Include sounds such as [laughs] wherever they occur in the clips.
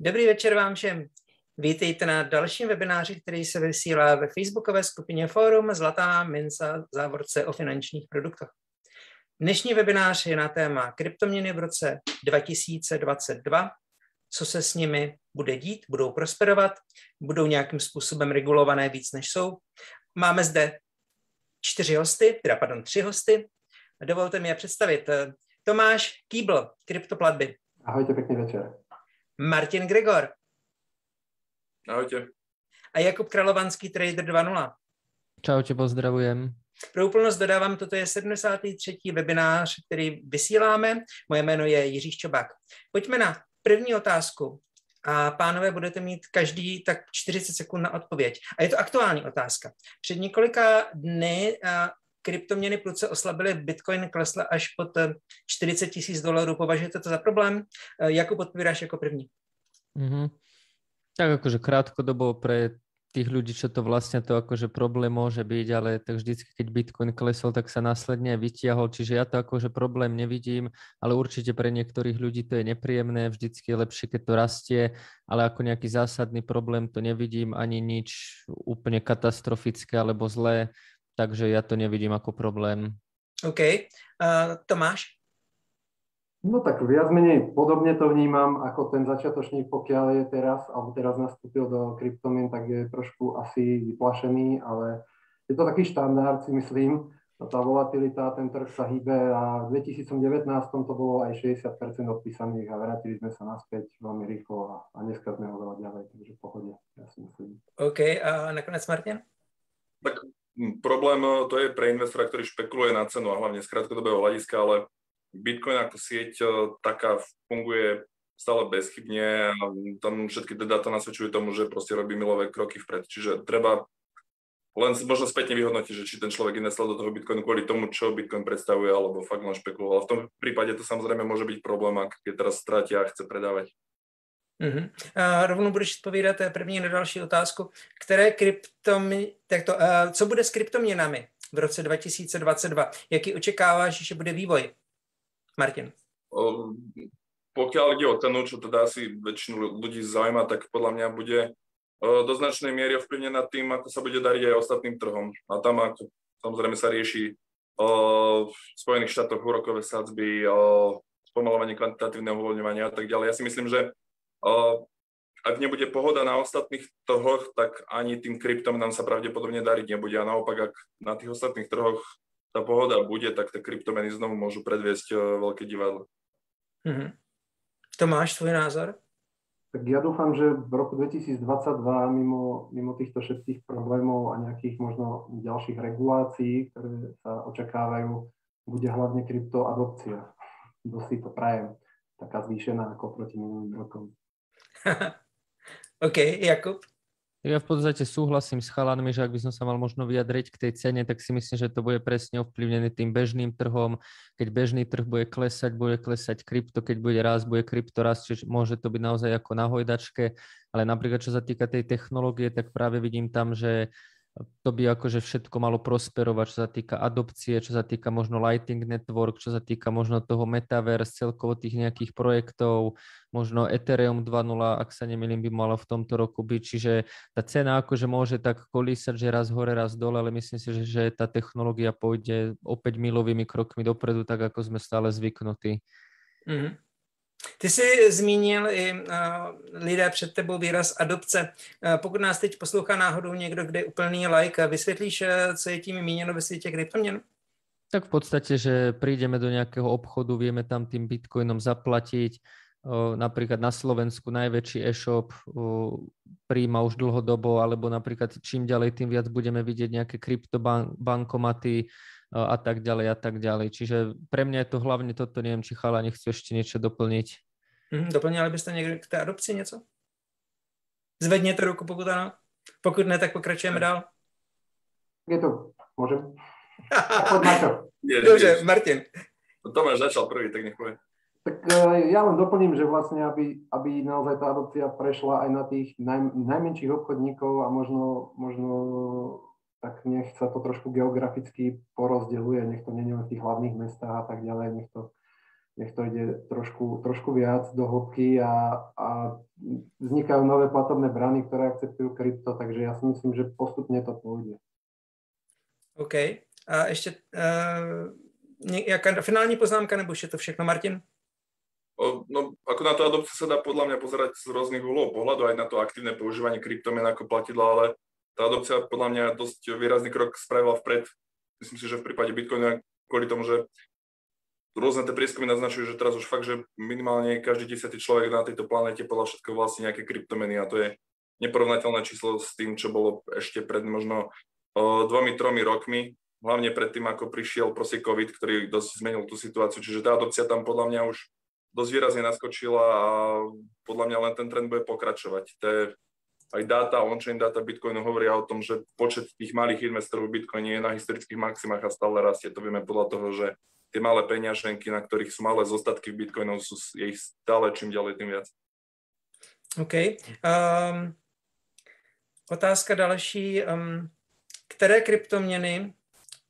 Dobrý večer vám všem. Vítejte na dalším webináři, který se vysílá ve facebookové skupině Fórum Zlatá minca závorce o finančních produktech. Dnešní webinář je na téma kryptoměny v roce 2022, co se s nimi bude dít, budou prosperovat, budou nějakým způsobem regulované víc, než jsou. Máme zde čtyři hosty, teda pardon, tři hosty. Dovolte mi je představit. Tomáš Kýbl, kryptoplatby. Ahojte, pekný večer. Martin Gregor. Ahojte. A Jakub Kralovanský, Trader 2.0. Čaute, pozdravujem. Pro úplnost dodávám, toto je 73. webinář, který vysíláme. Moje jméno je Jiří Ščobák. Pojďme na první otázku. A pánové, budete mít každý tak 40 sekund na odpověď. A je to aktuální otázka. Před několika dny kryptoměny prudce oslabily, Bitcoin klesl až pod 40 tisíc dolarů. Považujete to za problém? Jakub odpovídáš jako první? Mm-hmm. Tak akože krátkodobo pre tých ľudí, čo to vlastne to akože problém môže byť, ale tak vždycky, keď Bitcoin klesol, tak sa následne vytiahol, čiže ja to akože problém nevidím, ale určite pre niektorých ľudí to je nepríjemné, vždycky je lepšie, keď to rastie, ale ako nejaký zásadný problém to nevidím, ani nič úplne katastrofické alebo zlé, takže ja to nevidím ako problém. OK. Uh, Tomáš? No tak viac menej podobne to vnímam ako ten začiatočník, pokiaľ je teraz, alebo teraz nastúpil do kryptomien, tak je trošku asi vyplašený, ale je to taký štandard, si myslím. Tá volatilita, ten trh sa hýbe a v 2019 to bolo aj 60% odpísaných a vrátili sme sa naspäť veľmi rýchlo a, a dneska sme veľa ďalej, takže pohode, ja si myslím. OK, a nakonec Martin? Tak problém to je pre investora, ktorý špekuluje na cenu a hlavne z krátkodobého hľadiska, ale Bitcoin ako sieť e, taká funguje stále bezchybne a tam všetky dáta nasvedčujú tomu, že proste robí milové kroky vpred. Čiže treba len možno spätne vyhodnotiť, že či ten človek investoval do toho Bitcoinu kvôli tomu, čo Bitcoin predstavuje, alebo fakt len špekuloval. V tom prípade to samozrejme môže byť problém, ak keď teraz stratia a chce predávať. Uh-huh. A rovnou budeš odpovídat první na další otázku. Které kryptomy, takto, uh, co bude s kryptoměnami v roce 2022? Jaký očekáváš, že bude vývoj? Martin. Pokiaľ ide o cenu, čo teda asi väčšinu ľudí zaujíma, tak podľa mňa bude do značnej miery ovplyvnená tým, ako sa bude dariť aj ostatným trhom. A tam ako, samozrejme sa rieši v Spojených štátoch úrokové sadzby, spomalovanie kvantitatívneho uvoľňovania a tak ďalej. Ja si myslím, že ak nebude pohoda na ostatných trhoch, tak ani tým kryptom nám sa pravdepodobne dariť nebude. A naopak, ak na tých ostatných trhoch tá pohoda bude, tak tie kryptomeny znovu môžu predviesť veľké divadlo. Mm-hmm. Tomáš, tvoj názor? Tak ja dúfam, že v roku 2022 mimo, mimo týchto všetkých problémov a nejakých možno ďalších regulácií, ktoré sa očakávajú, bude hlavne kryptoadopcia. Dosť to prajem. Taká zvýšená ako proti minulým rokom. [laughs] OK, Jakub? Ja v podstate súhlasím s chalanmi, že ak by som sa mal možno vyjadriť k tej cene, tak si myslím, že to bude presne ovplyvnené tým bežným trhom. Keď bežný trh bude klesať, bude klesať krypto, keď bude raz, bude krypto raz, čiže môže to byť naozaj ako na hojdačke. Ale napríklad, čo sa týka tej technológie, tak práve vidím tam, že to by akože všetko malo prosperovať, čo sa týka adopcie, čo sa týka možno Lighting Network, čo sa týka možno toho Metaverse, celkovo tých nejakých projektov, možno Ethereum 2.0, ak sa nemýlim, by malo v tomto roku byť. Čiže tá cena akože môže tak kolísať, že raz hore, raz dole, ale myslím si, že, že tá technológia pôjde opäť milovými krokmi dopredu, tak ako sme stále zvyknutí. Mm-hmm. Ty jsi zmínil i uh, lidé před tebou výraz adopce. Uh, pokud nás teď poslouchá náhodou někdo, kde je úplný like, vysvětlíš, uh, co je tím míněno ve světě kryptoměn? Tak v podstate, že prídeme do nejakého obchodu, vieme tam tým bitcoinom zaplatiť. Napríklad na Slovensku najväčší e-shop príjma už dlhodobo, alebo napríklad čím ďalej, tým viac budeme vidieť nejaké kryptobankomaty, a tak ďalej a tak ďalej. Čiže pre mňa je to hlavne toto, neviem, či chala nechcú ešte niečo doplniť. Mm, doplňali byste někdo k té adopci něco? Zvedněte ruku, pokud ano. Pokud ne, tak pokračujeme dál. Je to, môžem? [laughs] Dobře, Martin. No Tomáš začal prvý, tak nech povie. Tak e, ja len doplním, že vlastne, aby, aby naozaj tá adopcia prešla aj na tých naj, najmenších obchodníkov a možno, možno tak nech sa to trošku geograficky porozdeľuje, nech to nie je len v tých hlavných mestách a tak ďalej, nech to nech to ide trošku, trošku viac do hĺbky a, a vznikajú nové platobné brány, ktoré akceptujú krypto, takže ja si myslím, že postupne to pôjde. OK. A ještě uh, jaká finální poznámka, nebo je to všechno, Martin? No, ako na to adopciu sa dá podľa mňa pozerať z rôznych uhlov pohľadu, aj na to aktívne používanie kryptomien ako platidla, ale tá adopcia podľa mňa dosť výrazný krok spravila vpred. Myslím si, že v prípade Bitcoinu kvôli tomu, že rôzne tie prieskumy naznačujú, že teraz už fakt, že minimálne každý desiatý človek na tejto planete podľa všetko vlastne nejaké kryptomeny a to je neporovnateľné číslo s tým, čo bolo ešte pred možno dvomi, tromi rokmi, hlavne pred tým, ako prišiel proste COVID, ktorý dosť zmenil tú situáciu. Čiže tá adopcia tam podľa mňa už dosť výrazne naskočila a podľa mňa len ten trend bude pokračovať. To je, aj dáta, on-chain dáta Bitcoinu hovoria o tom, že počet tých malých investorov v Bitcoine je na historických maximách a stále rastie. To vieme podľa toho, že tie malé peňaženky, na ktorých sú malé zostatky v Bitcoinov, sú je ich stále čím ďalej, tým viac. OK. Um, otázka další. Um, které kryptoměny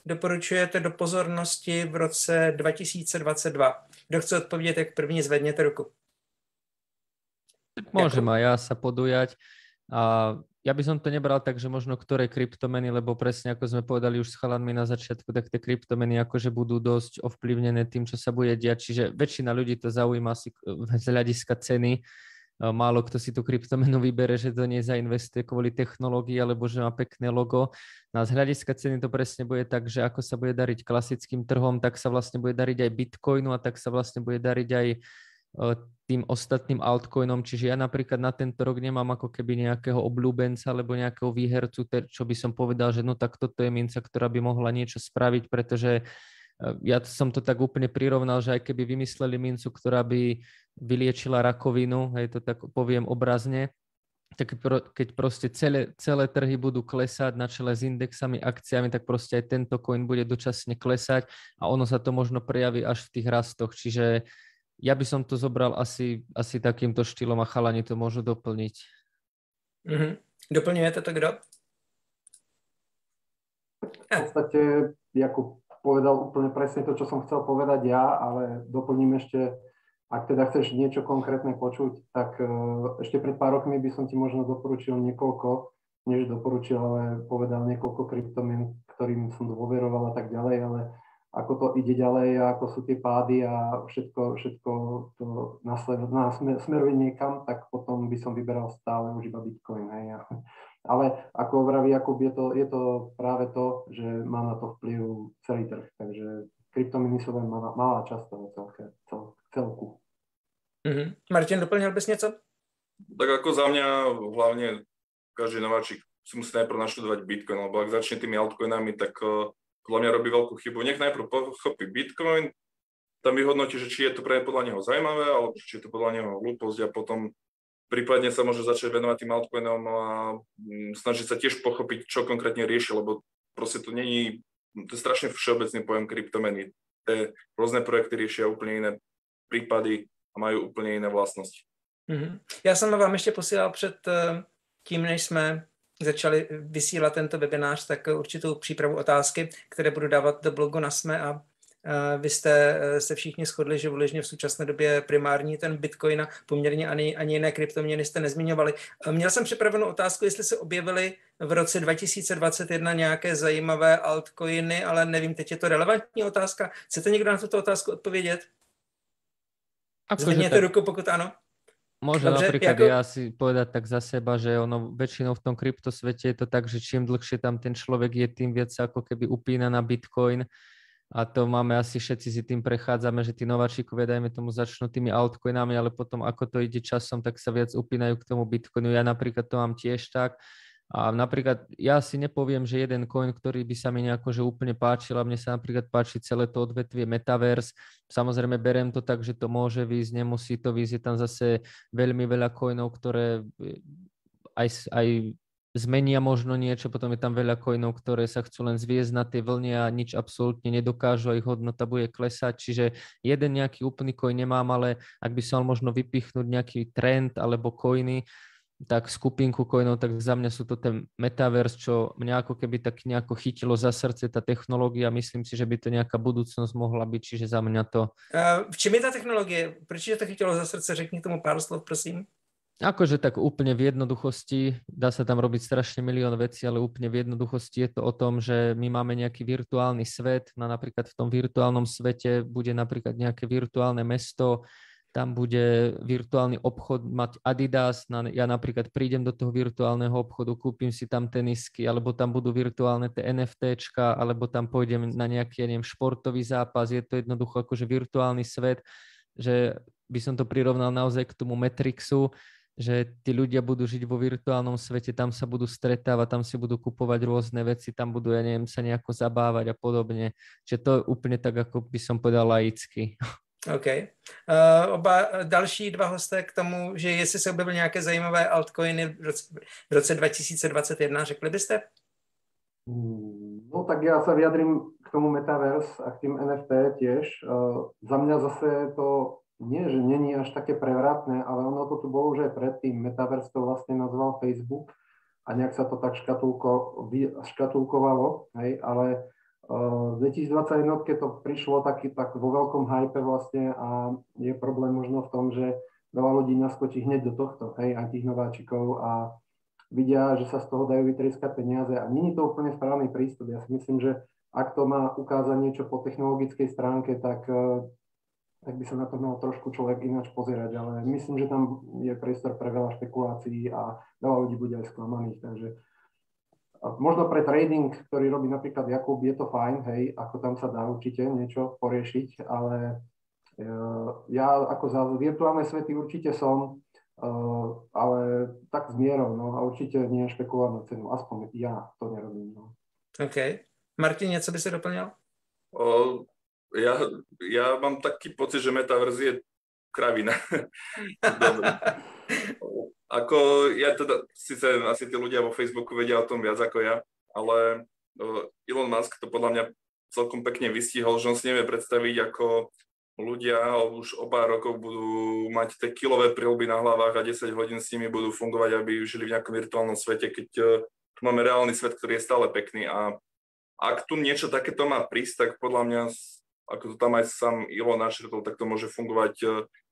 doporučujete do pozornosti v roce 2022? Kto chce odpovedať, tak první zvednete ruku. Môžem aj ja sa podujať. A ja by som to nebral tak, že možno ktoré kryptomeny, lebo presne ako sme povedali už s chalanmi na začiatku, tak tie kryptomeny akože budú dosť ovplyvnené tým, čo sa bude diať. Čiže väčšina ľudí to zaujíma asi z hľadiska ceny, málo kto si tú kryptomenu vybere, že to nezainvestuje kvôli technológii alebo že má pekné logo. No a z hľadiska ceny to presne bude tak, že ako sa bude dariť klasickým trhom, tak sa vlastne bude dariť aj Bitcoinu a tak sa vlastne bude dariť aj tým ostatným altcoinom. Čiže ja napríklad na tento rok nemám ako keby nejakého obľúbenca alebo nejakého výhercu, čo by som povedal, že no tak toto je minca, ktorá by mohla niečo spraviť, pretože ja som to tak úplne prirovnal, že aj keby vymysleli mincu, ktorá by vyliečila rakovinu, hej, to tak poviem obrazne, tak keď proste celé, celé trhy budú klesať na čele s indexami, akciami, tak proste aj tento coin bude dočasne klesať a ono sa to možno prejaví až v tých rastoch. Čiže ja by som to zobral asi, asi takýmto štýlom a chalani to môžu doplniť. Mm-hmm. Doplňujete to kdo? V podstate Jakub povedal úplne presne to, čo som chcel povedať ja, ale doplním ešte ak teda chceš niečo konkrétne počuť, tak e, ešte pred pár rokmi by som ti možno doporučil niekoľko, než doporučil, ale povedal niekoľko kryptomien, ktorým som dôveroval a tak ďalej, ale ako to ide ďalej a ako sú tie pády a všetko, všetko to nasled, na, smeruje niekam, tak potom by som vyberal stále už iba Bitcoin. Hej. [laughs] Ale ako vraví Jakub, je to, je to práve to, že má na to vplyv celý trh, takže kryptominy sú len malá, malá časť toho celke, cel, celku. Mm-hmm. Martin, doplnil bys něco? Tak ako za mňa hlavne každý nováčik si musí najprv naštudovať Bitcoin, lebo ak začne tými altcoinami, tak uh, podľa mňa robí veľkú chybu. Nech najprv pochopí Bitcoin, tam vyhodnotí, že či je to pre podľa neho zaujímavé, alebo či je to podľa neho hlúposť a potom prípadne sa môže začať venovať tým altcoinom a mm, snažiť sa tiež pochopiť, čo konkrétne rieši, lebo proste to není, to je strašne všeobecný pojem kryptomeny. Tie rôzne projekty riešia úplne iné prípady a majú úplně jiné vlastnosti. Mm-hmm. Já jsem vám ještě posílal před eh, tím, než jsme začali vysílat tento webinář, tak určitou přípravu otázky, které budu dávat do blogu na SME a eh, vy jste eh, se všichni shodli, že vůležně v současné době primární ten Bitcoin a poměrně ani, ani jiné kryptoměny jste nezmiňovali. Měl jsem připravenou otázku, jestli se objevily v roce 2021 nějaké zajímavé altcoiny, ale nevím, teď je to relevantní otázka. Chcete někdo na tuto otázku odpovědět? Zvednete tak... ruku, pokud áno. Môžem Dobre, napríklad ako... ja si povedať tak za seba, že ono väčšinou v tom kryptosvete je to tak, že čím dlhšie tam ten človek je, tým viac sa ako keby upína na Bitcoin a to máme asi všetci si tým prechádzame, že tí nováčikovia, dajme tomu, začnú tými altcoinami, ale potom ako to ide časom, tak sa viac upínajú k tomu Bitcoinu. Ja napríklad to mám tiež tak a napríklad ja si nepoviem, že jeden coin, ktorý by sa mi nejako že úplne páčil a mne sa napríklad páči celé to odvetvie Metaverse. Samozrejme berem to tak, že to môže výjsť, nemusí to výjsť. Je tam zase veľmi veľa coinov, ktoré e, aj, aj zmenia možno niečo, potom je tam veľa coinov, ktoré sa chcú len zviezť na tie vlny a nič absolútne nedokážu a ich hodnota bude klesať. Čiže jeden nejaký úplný coin nemám, ale ak by som mal možno vypichnúť nejaký trend alebo coiny, tak skupinku coinov, tak za mňa sú to ten metaverse, čo mňa ako keby tak nejako chytilo za srdce tá technológia. Myslím si, že by to nejaká budúcnosť mohla byť, čiže za mňa to... Uh, v čem je tá technologie? Proč to chytilo za srdce? Řekni tomu pár slov, prosím. Akože tak úplne v jednoduchosti, dá sa tam robiť strašne milión vecí, ale úplne v jednoduchosti je to o tom, že my máme nejaký virtuálny svet, no napríklad v tom virtuálnom svete bude napríklad nejaké virtuálne mesto, tam bude virtuálny obchod mať Adidas, ja napríklad prídem do toho virtuálneho obchodu, kúpim si tam tenisky, alebo tam budú virtuálne tie NFTčka, alebo tam pôjdem na nejaký, ja neviem, športový zápas, je to jednoducho akože virtuálny svet, že by som to prirovnal naozaj k tomu Matrixu, že tí ľudia budú žiť vo virtuálnom svete, tam sa budú stretávať, tam si budú kupovať rôzne veci, tam budú, ja neviem, sa nejako zabávať a podobne. Čiže to je úplne tak, ako by som povedal laicky. [laughs] OK. Uh, oba další dva hosté k tomu, že jestli se objevily nějaké zajímavé altcoiny v roce, v roce 2021, řekli byste? Mm, no tak ja sa vyjadrím k tomu Metaverse a k tým NFT tiež. Uh, za mňa zase to nie, že není až také prevratné, ale ono to tu bolo už aj predtým. Metaverse to vlastne nazval Facebook a nejak sa to tak škatulko, škatulkovalo, hej, ale v 2021 to prišlo taký, tak vo veľkom hype vlastne a je problém možno v tom, že veľa ľudí naskočí hneď do tohto, hej, aj tých nováčikov a vidia, že sa z toho dajú vytrieskať peniaze a je to úplne správny prístup. Ja si myslím, že ak to má ukázať niečo po technologickej stránke, tak, e, tak by sa na to mal trošku človek ináč pozerať, ale myslím, že tam je priestor pre veľa špekulácií a veľa ľudí bude aj sklamaných, takže Možno pre trading, ktorý robí napríklad Jakub, je to fajn, hej, ako tam sa dá určite niečo poriešiť, ale uh, ja ako za virtuálne svety určite som, uh, ale tak s mierou, no a určite nie špekulovať na cenu, aspoň ja to nerobím. No. OK. Martin, niečo by si doplňal? Uh, ja, ja mám taký pocit, že metaverz je kravina. [laughs] [laughs] Ako ja teda, síce asi tí ľudia vo Facebooku vedia o tom viac ako ja, ale Elon Musk to podľa mňa celkom pekne vystihol, že on si nevie predstaviť, ako ľudia už o pár rokov budú mať tie kilové prilby na hlavách a 10 hodín s nimi budú fungovať, aby žili v nejakom virtuálnom svete, keď e, tu máme reálny svet, ktorý je stále pekný. A ak tu niečo takéto má prísť, tak podľa mňa, ako to tam aj sám Elon našetol, tak to môže fungovať e,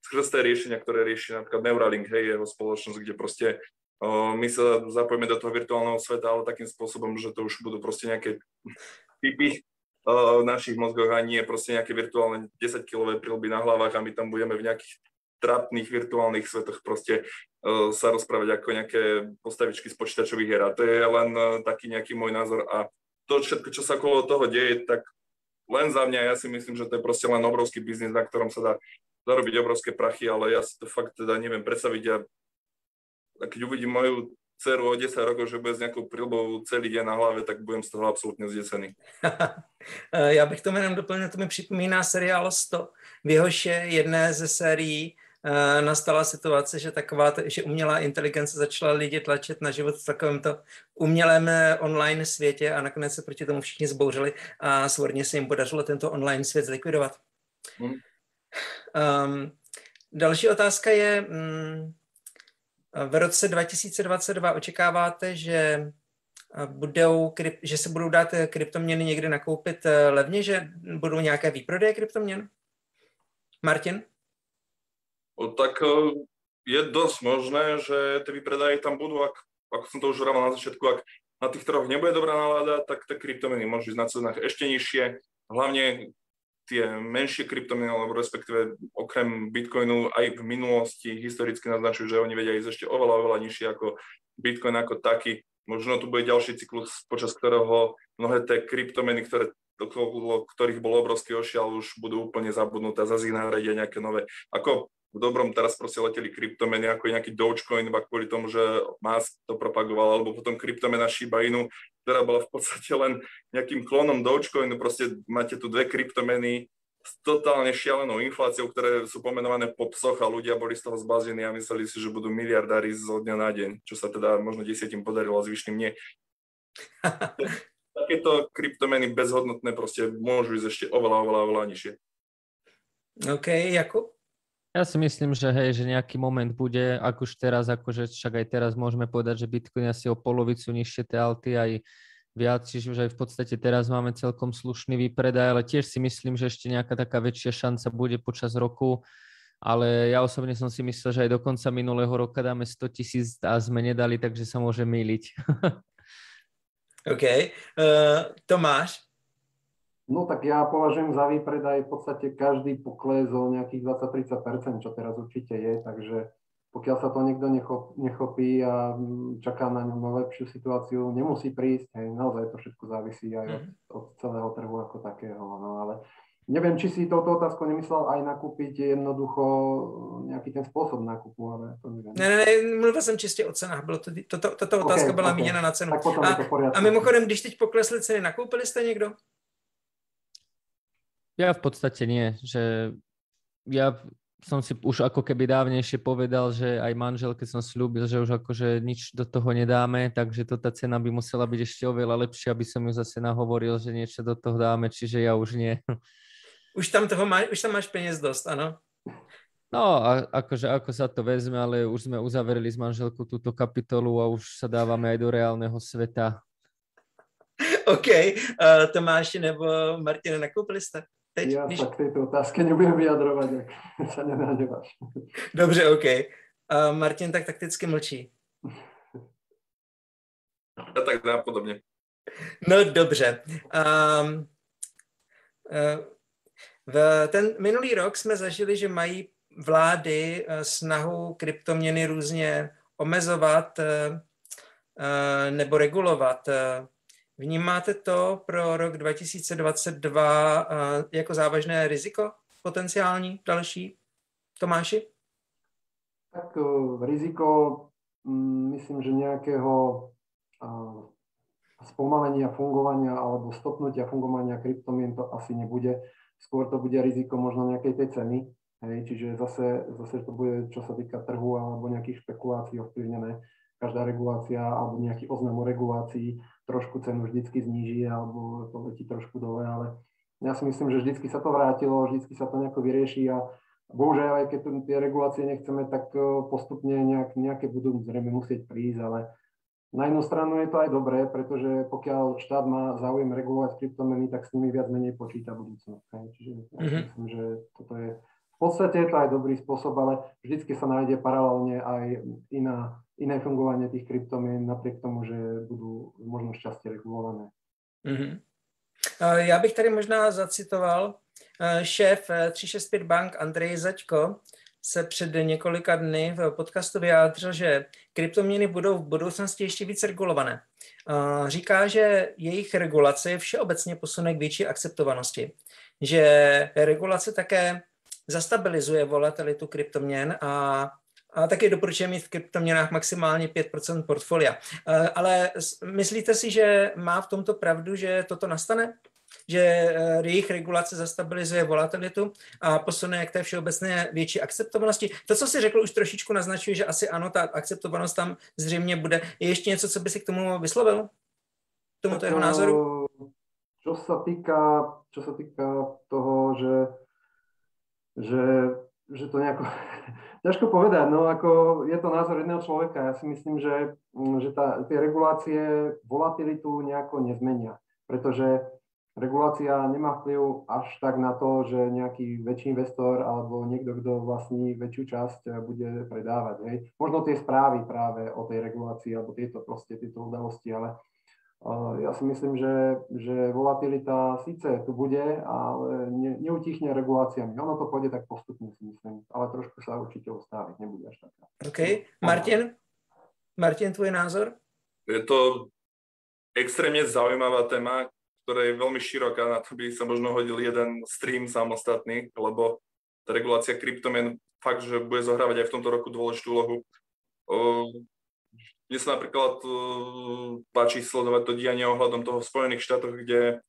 skrz tie riešenia, ktoré rieši napríklad Neuralink, hej, jeho spoločnosť, kde proste uh, my sa zapojíme do toho virtuálneho sveta, ale takým spôsobom, že to už budú proste nejaké typy uh, v našich mozgoch a nie proste nejaké virtuálne 10-kilové prilby na hlavách a my tam budeme v nejakých trapných virtuálnych svetoch proste sa rozprávať ako nejaké postavičky z počítačových hier. A to je len taký nejaký môj názor a to všetko, čo sa okolo toho deje, tak len za mňa, ja si myslím, že to je proste len obrovský biznis, na ktorom sa dá zarobiť obrovské prachy, ale ja si to fakt teda neviem predstaviť a, a keď uvidím moju dceru o 10 rokov, že bude s nejakou prilbou celý deň na hlave, tak budem z toho absolútne zdesený. [laughs] Já bych to jenom doplnil, to mi připomíná seriál 100. V jehož jedné ze sérií nastala situace, že taková, že umělá inteligence začala lidi tlačit na život v takovémto umělém eh, online světě a nakonec se proti tomu všichni zbouřili a svorně se jim podařilo tento online svět zlikvidovat. Hmm. Um, další otázka je, um, v roce 2022 očekáváte, že budou, že se budou dát kryptoměny někde nakoupit eh, levně, že budou nějaké výprodeje kryptoměn? Martin? Tak eh, je dosť možné, že tie výpredaje tam budú, ak, ako som to už hovoril na začiatku, ak na tých trhoch nebude dobrá nálada, tak tie kryptomeny môžu ísť na cenách ešte nižšie. Hlavne tie menšie kryptomeny, alebo respektíve okrem Bitcoinu aj v minulosti historicky naznačujú, že oni vedia ísť ešte oveľa, oveľa nižšie ako Bitcoin ako taký. Možno tu bude ďalší cyklus, počas ktorého mnohé tie kryptomeny, ktoré okolo ktorých bol obrovský ošial, už budú úplne zabudnuté zase ich nahradia nejaké nové. Ako v dobrom teraz proste leteli kryptomeny ako nejaký Dogecoin, iba kvôli tomu, že Musk to propagoval, alebo potom kryptomena Shiba Inu, ktorá bola v podstate len nejakým klonom Dogecoinu, proste máte tu dve kryptomeny s totálne šialenou infláciou, ktoré sú pomenované po psoch a ľudia boli z toho zbazení a mysleli si, že budú miliardári zo dňa na deň, čo sa teda možno desiatim podarilo a zvyšným nie. [laughs] Takéto kryptomeny bezhodnotné proste môžu ísť ešte oveľa, oveľa, oveľa nižšie. OK, Jakub? Ja si myslím, že hej, že nejaký moment bude, ak už teraz, akože však aj teraz môžeme povedať, že Bitcoin asi o polovicu nižšie tie alty aj viac, čiže už aj v podstate teraz máme celkom slušný výpredaj, ale tiež si myslím, že ešte nejaká taká väčšia šanca bude počas roku, ale ja osobne som si myslel, že aj do konca minulého roka dáme 100 tisíc a sme nedali, takže sa môže myliť. [laughs] OK. Uh, Tomáš? No tak ja považujem za výpredaj v podstate každý pokles o nejakých 20-30%, čo teraz určite je, takže pokiaľ sa to niekto nechopí a čaká na ňu lepšiu situáciu, nemusí prísť, hej, naozaj to všetko závisí aj od, mhm. od celého trhu ako takého, no ale neviem, či si touto otázkou nemyslel aj nakúpiť jednoducho nejaký ten spôsob nákupu, ale to neviem. Ne, ne, ne, mluvil jsem čistě o cenách, bylo to, to, to, tato otázka okay, byla okay. míněna na cenu. a, a mimochodem, když teď poklesly ceny, nakoupili jste někdo? Ja v podstate nie, že ja som si už ako keby dávnejšie povedal, že aj manželke som slúbil, že už akože nič do toho nedáme, takže to tá cena by musela byť ešte oveľa lepšia, aby som ju zase nahovoril, že niečo do toho dáme, čiže ja už nie. Už tam, toho má, už tam máš peniaz dosť, áno? No, a akože ako sa to vezme, ale už sme uzavreli s manželkou túto kapitolu a už sa dávame aj do reálneho sveta. [laughs] OK. Uh, Tomáši nebo Martina, nakoupili ste? Teď, ja když... sa k tejto otázke nebudem vyjadrovať, ak [laughs] sa nenahneváš. Dobře, OK. Uh, Martin tak takticky mlčí. Ja tak nápodobne. No dobře. Um, uh, v ten minulý rok jsme zažili, že mají vlády uh, snahu kryptoměny různě omezovat uh, nebo regulovat. Vnímáte to pro rok 2022 eh, jako závažné riziko potenciální další? Tomáši? Tak eh, riziko, mm, myslím, že nejakého eh, spomalenia fungovania alebo stopnutia fungovania kryptomien to asi nebude. Skôr to bude riziko možno nejakej tej ceny. Hej, čiže zase, zase to bude, čo sa týka trhu alebo nejakých špekulácií ovplyvnené. Každá regulácia alebo nejaký oznam o regulácii trošku cenu vždycky zníži alebo to letí trošku dole, ale ja si myslím, že vždycky sa to vrátilo, vždycky sa to nejako vyrieši a bohužiaľ, aj keď tie regulácie nechceme, tak e, postupne nejak, nejaké budú zrejme musieť prísť, ale na jednu stranu je to aj dobré, pretože pokiaľ štát má záujem regulovať kryptomeny, tak s nimi viac menej počíta budúcnosť. Čiže ja mm-hmm. myslím, že toto je v podstate je to aj dobrý spôsob, ale vždycky sa nájde paralelne aj iná iné fungovanie tých kryptomien napriek tomu, že budú možno šťastie regulované. Mm-hmm. Já bych tady možná zacitoval e, šéf 365 e, Bank Andrej Zaďko se před několika dny v podcastu vyjádřil, že kryptoměny budou v budoucnosti ještě více regulované. Říká, že jejich regulace všeobecně posune k větší akceptovanosti, že regulace také zastabilizuje volatilitu kryptoměn a a taky doporučuji mít v kryptoměnách maximálně 5% portfolia. Eh, ale myslíte si, že má v tomto pravdu, že toto nastane? Že eh, jejich regulace zastabilizuje volatilitu a posune k té všeobecné větší akceptovanosti. To, co si řekl, už trošičku naznačuje, že asi ano, ta akceptovanost tam zřejmě bude. Je ještě něco, co by si k tomu vyslovil? K tomuto jeho názoru? Čo sa týka, čo sa týka toho, že, že že to nejako, [laughs] ťažko povedať, no ako je to názor jedného človeka. Ja si myslím, že, mm, že tá, tie regulácie volatilitu nejako nezmenia, pretože regulácia nemá vplyv až tak na to, že nejaký väčší investor alebo niekto, kto vlastní väčšiu časť, eh, bude predávať. Hej. Možno tie správy práve o tej regulácii alebo tieto proste, tieto udalosti, ale ja si myslím, že, že volatilita síce tu bude, ale ne, neutichne reguláciami. Ono to pôjde tak postupne, si myslím, ale trošku sa určite ostáviť, nebude až taká. OK. Martin? Martin, tvoj názor? Je to extrémne zaujímavá téma, ktorá je veľmi široká, na to by sa možno hodil jeden stream samostatný, lebo tá regulácia kryptomien fakt, že bude zohrávať aj v tomto roku dôležitú úlohu. Mne sa napríklad uh, páči sledovať to dianie ohľadom toho v Spojených štátoch, kde,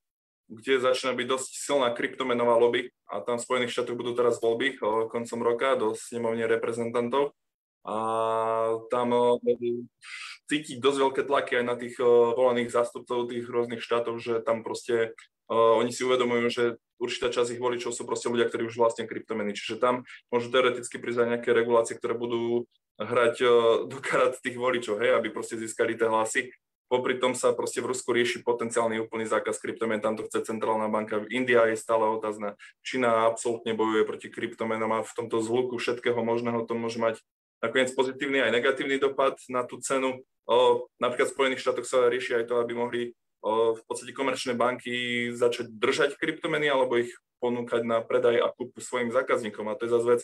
kde začína byť dosť silná kryptomenová lobby a tam v Spojených štátoch budú teraz voľby uh, koncom roka do snemovne reprezentantov. A tam uh, cítiť dosť veľké tlaky aj na tých volených zástupcov tých rôznych štátov, že tam proste oni si uvedomujú, že určitá časť ich voličov sú proste ľudia, ktorí už vlastne kryptomeny. Čiže tam môžu teoreticky aj nejaké regulácie, ktoré budú hrať uh, do karát tých voličov, hej, aby proste získali tie hlasy. Popri tom sa proste v Rusku rieši potenciálny úplný zákaz kryptomien, tam to chce centrálna banka. India je stále otázna. Čína absolútne bojuje proti kryptomenom a v tomto zhluku všetkého možného to môže mať nakoniec pozitívny aj negatívny dopad na tú cenu. O, napríklad v Spojených štátoch sa rieši aj to, aby mohli v podstate komerčné banky začať držať kryptomeny alebo ich ponúkať na predaj a kúp svojim zákazníkom. A to je zase vec,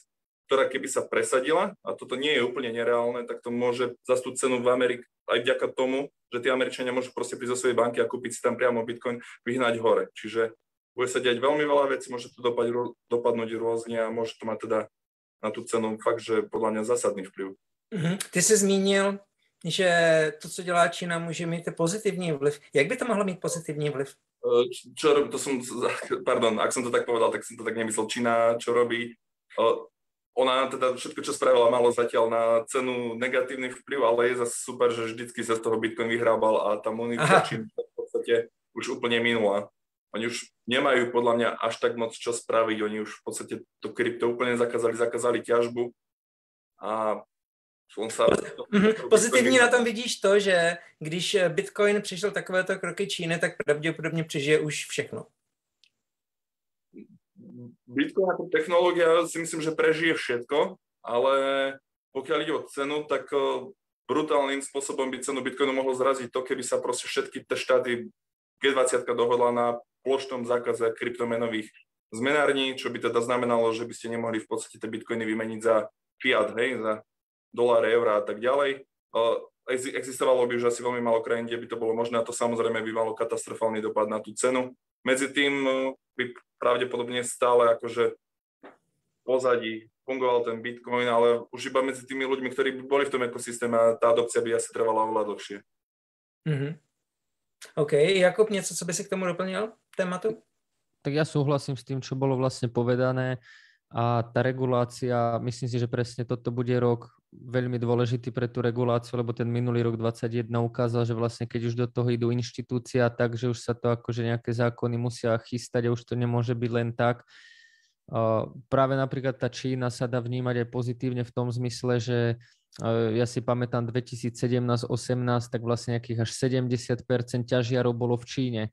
ktorá keby sa presadila, a toto nie je úplne nereálne, tak to môže za tú cenu v Amerike aj vďaka tomu, že tí Američania môžu proste prísť zo svojej banky a kúpiť si tam priamo Bitcoin, vyhnať hore. Čiže bude sa diať veľmi veľa vecí, môže to dopadnúť, dopadnúť rôzne a môže to mať teda na tú cenu fakt, že podľa mňa zásadný vplyv. Mm-hmm. Ty jsi zmínil, že to, co dělá Čína, může mít pozitivní vliv. Jak by to mohlo mít pozitivní vliv? Čo robí, to som, [laughs] pardon, ak som to tak povedal, tak som to tak nemyslel. Čína, čo robí, ona teda všetko, čo spravila, malo zatiaľ na cenu negatívny vplyv, ale je zase super, že vždycky sa z toho Bitcoin vyhrábal a tá munícia čím v podstate už úplne minula. Oni už nemajú podľa mňa až tak moc čo spraviť, oni už v podstate to krypto úplne zakázali, zakázali ťažbu a. Mm-hmm. Pozitivní na tom vidíš to, že když Bitcoin přišel takovéto kroky Číny, tak pravděpodobně přežije už všechno. Bitcoin ako technológia si myslím, že prežije všetko, ale pokiaľ ide o cenu, tak brutálnym spôsobom by cenu Bitcoinu mohlo zraziť to, keby sa proste všetky tie štáty G20 dohodla na plošnom zákaze kryptomenových zmenární, čo by teda znamenalo, že by ste nemohli v podstate tie bitcoiny vymeniť za fiat, hej, za doláre, eurá a tak ďalej. Existovalo by už asi veľmi málo krajín, kde by to bolo možné a to samozrejme by malo katastrofálny dopad na tú cenu. Medzi tým by pravdepodobne stále akože pozadí fungoval ten Bitcoin, ale už iba medzi tými ľuďmi, ktorí by boli v tom ekosystéme a tá adopcia by asi trvala oveľa dlhšie. Mm-hmm. OK. Jakub, něco, co by si k tomu doplnil tématu? Tak ja súhlasím s tým, čo bolo vlastne povedané a tá regulácia, myslím si, že presne toto bude rok veľmi dôležitý pre tú reguláciu, lebo ten minulý rok 2021 ukázal, že vlastne keď už do toho idú inštitúcia, takže už sa to akože nejaké zákony musia chystať a už to nemôže byť len tak. Práve napríklad tá Čína sa dá vnímať aj pozitívne v tom zmysle, že ja si pamätám 2017-18, tak vlastne nejakých až 70% ťažiarov bolo v Číne